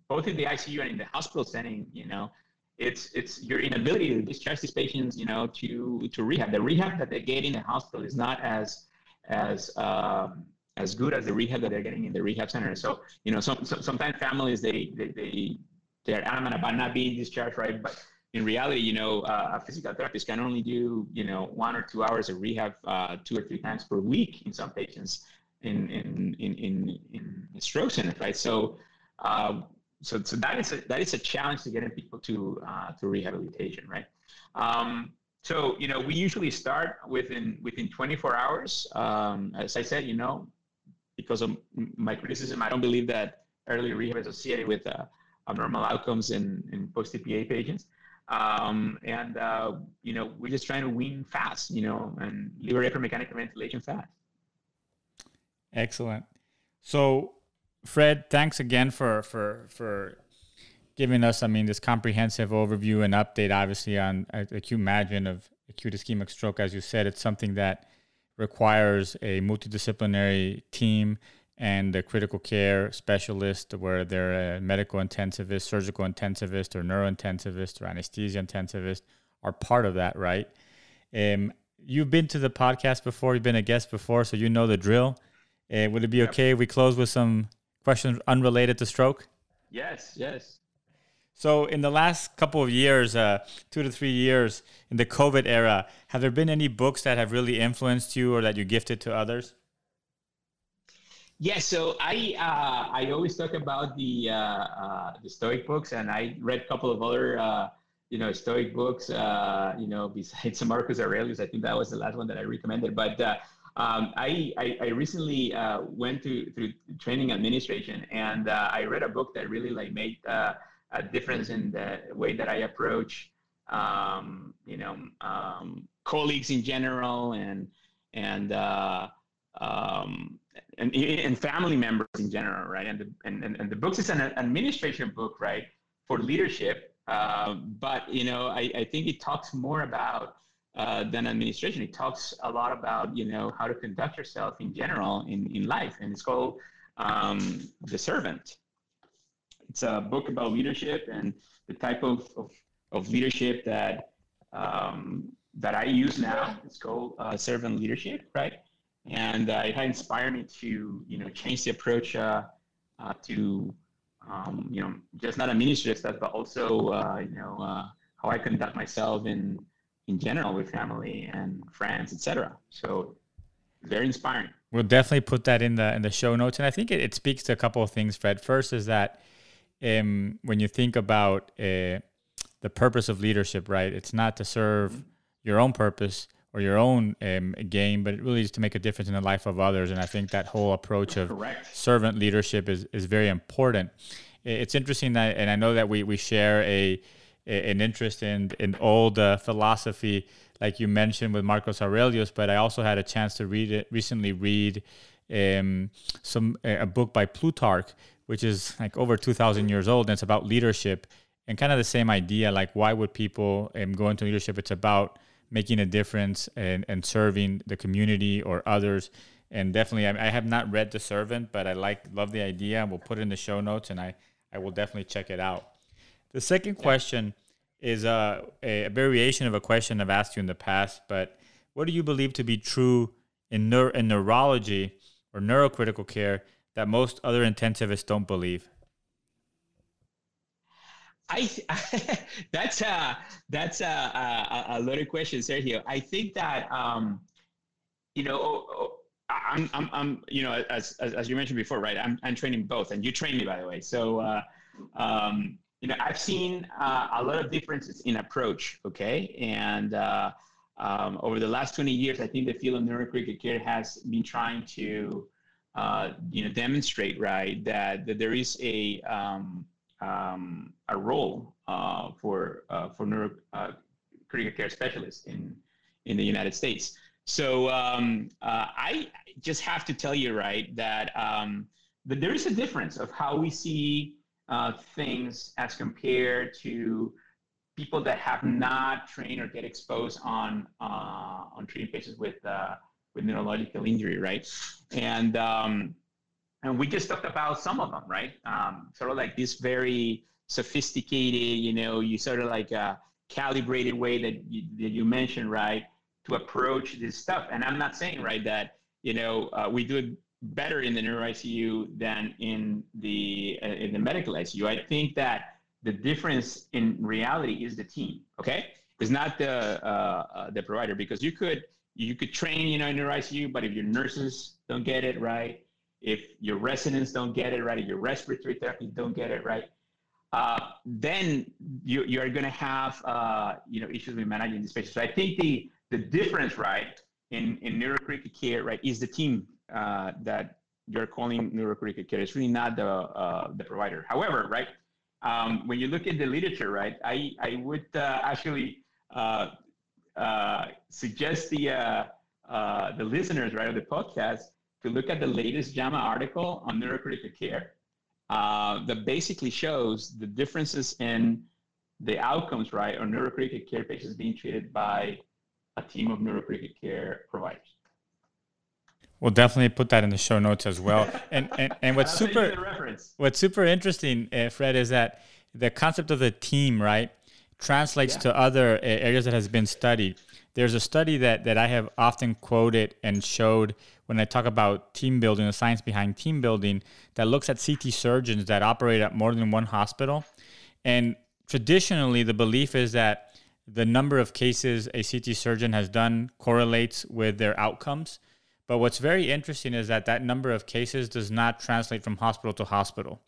both in the ICU and in the hospital setting, you know, it's it's your inability to discharge these patients, you know, to to rehab. The rehab that they get in the hospital is not as as um, as good as the rehab that they're getting in the rehab center. So, you know, some, some sometimes families they they they they're adamant about not being discharged, right? But in reality, you know, uh, a physical therapist can only do you know one or two hours of rehab uh, two or three times per week in some patients in in in in, in stroke right? So. Uh, so, so that is a, that is a challenge to getting people to uh, to rehabilitation, right? Um, so you know we usually start within within 24 hours. Um, as I said, you know, because of my criticism, I don't believe that early rehab is associated with uh, abnormal outcomes in, in post-TPA patients. Um, and uh, you know, we're just trying to wean fast, you know, and liberate from mechanical ventilation fast. Excellent. So, Fred, thanks again for for for giving us, I mean, this comprehensive overview and update, obviously, on acute management of acute ischemic stroke. As you said, it's something that requires a multidisciplinary team and a critical care specialist, where they're a medical intensivist, surgical intensivist, or neurointensivist, or anesthesia intensivist, are part of that, right? Um, you've been to the podcast before, you've been a guest before, so you know the drill. Uh, would it be okay if we close with some questions unrelated to stroke? Yes, yes. So, in the last couple of years, uh, two to three years in the COVID era, have there been any books that have really influenced you or that you gifted to others? Yeah, so I uh, I always talk about the uh, uh, the Stoic books, and I read a couple of other uh, you know Stoic books. Uh, you know, besides Marcus Aurelius, I think that was the last one that I recommended. But uh, um, I, I, I recently went to through training administration, and I read a book that really like made a difference in the way that I approach, um, you know, um, colleagues in general and and uh, um, and, and family members in general, right? And the, and, and the book is an administration book, right, for leadership. Uh, but you know, I, I think it talks more about uh, than administration. It talks a lot about you know how to conduct yourself in general in, in life, and it's called um, the servant. It's a book about leadership and the type of, of, of leadership that um, that I use now. It's called uh, servant leadership, right? And uh, it inspired me to you know change the approach uh, uh to um, you know just not administrative stuff, but also uh, you know how I conduct myself in in general with family and friends, etc. So very inspiring. We'll definitely put that in the in the show notes, and I think it, it speaks to a couple of things. Fred, first is that um, when you think about uh, the purpose of leadership, right? It's not to serve your own purpose or your own um, game, but it really is to make a difference in the life of others. And I think that whole approach of Correct. servant leadership is, is very important. It's interesting that, and I know that we, we share a an interest in in old uh, philosophy, like you mentioned with Marcus Aurelius. But I also had a chance to read it recently. Read um, some a book by Plutarch, which is like over 2,000 years old, and it's about leadership and kind of the same idea. Like, why would people um, go into leadership? It's about making a difference and, and serving the community or others. And definitely, I, I have not read The Servant, but I like love the idea. We'll put it in the show notes, and I I will definitely check it out. The second question is uh, a, a variation of a question I've asked you in the past, but what do you believe to be true in, neur- in neurology or neurocritical care that most other intensivists don't believe? I, that's a that's a, a, a loaded question, Sergio. I think that um, you know oh, oh, I'm, I'm, I'm you know as, as, as you mentioned before, right? I'm I'm training both, and you train me by the way. So uh, um, you know I've seen uh, a lot of differences in approach. Okay, and uh, um, over the last 20 years, I think the field of neurocritical care has been trying to uh, you know, demonstrate right that, that there is a um, um, a role uh, for uh, for neuro uh, care specialists in in the United States. So um, I just have to tell you right that um, that there is a difference of how we see uh, things as compared to people that have not trained or get exposed on on treating patients with with neurological injury, right? And um, and we just talked about some of them, right? Um, sort of like this very sophisticated, you know, you sort of like a calibrated way that you, that you mentioned, right, to approach this stuff. And I'm not saying, right, that you know uh, we do it better in the neuro ICU than in the uh, in the medical ICU. I think that the difference in reality is the team. Okay, it's not the uh, uh the provider because you could you could train, you know, in your ICU, but if your nurses don't get it right, if your residents don't get it right, if your respiratory therapists don't get it right, uh, then you, you're going to have, uh, you know, issues with managing these patients. So I think the the difference, right, in in neurocritical care, right, is the team uh, that you're calling neurocritical care. It's really not the uh, the provider. However, right, um, when you look at the literature, right, I, I would uh, actually uh, uh, suggest the, uh, the listeners, right, of the podcast to look at the latest JAMA article on neurocritical care that basically shows the differences in the outcomes, right, on neurocritical care patients being treated by a team of neurocritical care providers. We'll definitely put that in the show notes as well. And and, and what's super what's super interesting, uh, Fred, is that the concept of the team, right, translates yeah. to other uh, areas that has been studied. There's a study that that I have often quoted and showed when I talk about team building, the science behind team building, that looks at CT surgeons that operate at more than one hospital. And traditionally, the belief is that the number of cases a CT surgeon has done correlates with their outcomes. But what's very interesting is that that number of cases does not translate from hospital to hospital,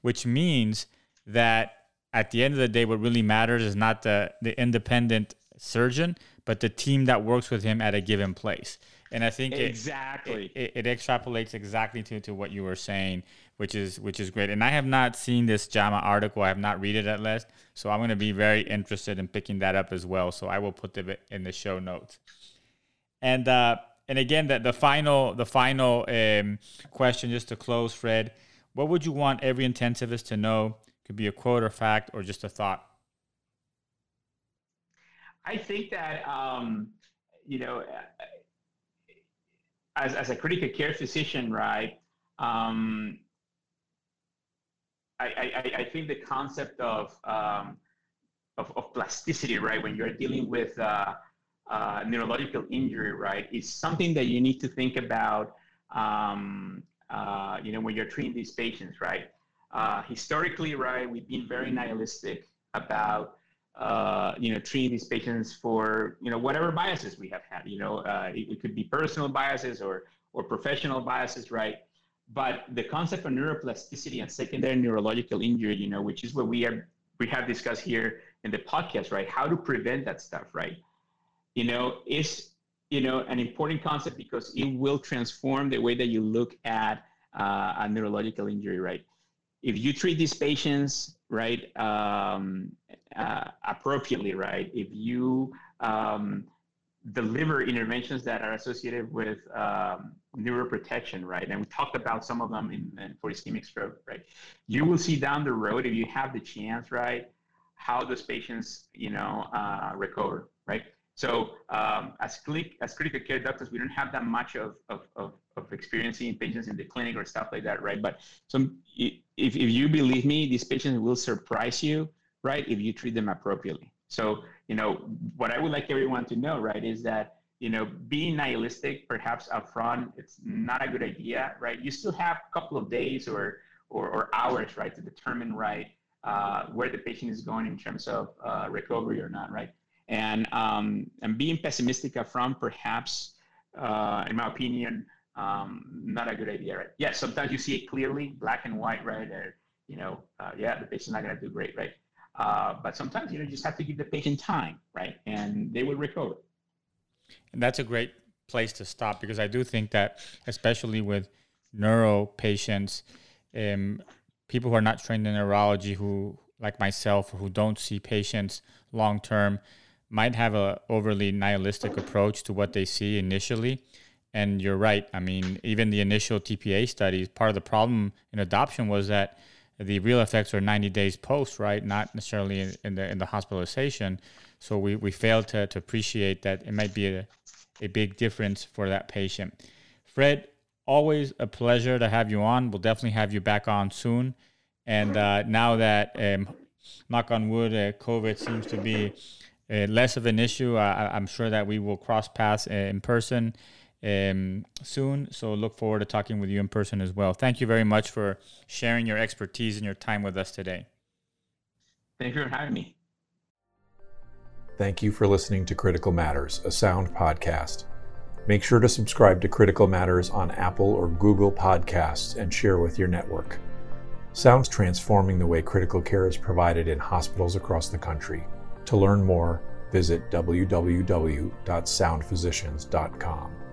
which means that at the end of the day, what really matters is not the, the independent surgeon, but the team that works with him at a given place. And I think exactly it, it, it, extrapolates exactly to, to what you were saying, which is which is great. And I have not seen this JAMA article. I have not read it at least, so I'm going to be very interested in picking that up as well. So I will put it in the show notes. And uh, and again, that the final the final um, question, just to close, Fred, what would you want every intensivist to know? Could be a quote or fact or just a thought. I think that um, you know, as as a critical care physician, right? Um, I, I, I think the concept of, um, of, of plasticity, right, when you're dealing with uh, uh, neurological injury, right, is something that you need to think about, um, uh, you know, when you're treating these patients, right? Uh, historically, right, we've been very nihilistic about, uh, you know, treating these patients for, you know, whatever biases we have had. You know, uh, it, it, could be personal biases or or professional biases, right? But the concept of neuroplasticity and secondary neurological injury, you know, which is what we have we have discussed here in the podcast, right? How to prevent that stuff, right? You know, is you know an important concept because it will transform the way that you look at uh, a neurological injury, right? If you treat these patients right um, uh, appropriately, right? If you um, deliver interventions that are associated with um, neuroprotection, right? And we talked about some of them in, in, for ischemic stroke, right? You will see down the road if you have the chance, right, how those patients, you know, uh, recover? So um, as, clinic, as critical care doctors, we don't have that much of, of, of, of experiencing patients in the clinic or stuff like that, right? But some, if, if you believe me, these patients will surprise you, right, if you treat them appropriately. So, you know, what I would like everyone to know, right, is that, you know, being nihilistic perhaps upfront, it's not a good idea, right? You still have a couple of days or, or, or hours, right, to determine, right, uh, where the patient is going in terms of uh, recovery or not, right? And, um, and being pessimistic upfront, perhaps, uh, in my opinion, um, not a good idea, right? Yeah, sometimes you see it clearly, black and white, right? Or, you know, uh, yeah, the patient's not going to do great, right? Uh, but sometimes, you know, just have to give the patient time, right? And they will recover. And that's a great place to stop because I do think that, especially with neuro patients, um, people who are not trained in neurology, who like myself, who don't see patients long term, might have a overly nihilistic approach to what they see initially. And you're right. I mean, even the initial TPA studies, part of the problem in adoption was that the real effects are 90 days post, right? Not necessarily in, in the in the hospitalization. So we, we failed to, to appreciate that it might be a, a big difference for that patient. Fred, always a pleasure to have you on. We'll definitely have you back on soon. And uh, now that, um, knock on wood, uh, COVID seems to be uh, less of an issue. I, am sure that we will cross paths uh, in person um, soon. So look forward to talking with you in person as well. Thank you very much for sharing your expertise and your time with us today. Thank you for having me. Thank you for listening to Critical Matters, a sound podcast. Make sure to subscribe to Critical Matters on Apple or Google Podcasts and share with your network. Sound's transforming the way critical care is provided in hospitals across the country. To learn more, visit www.soundphysicians.com.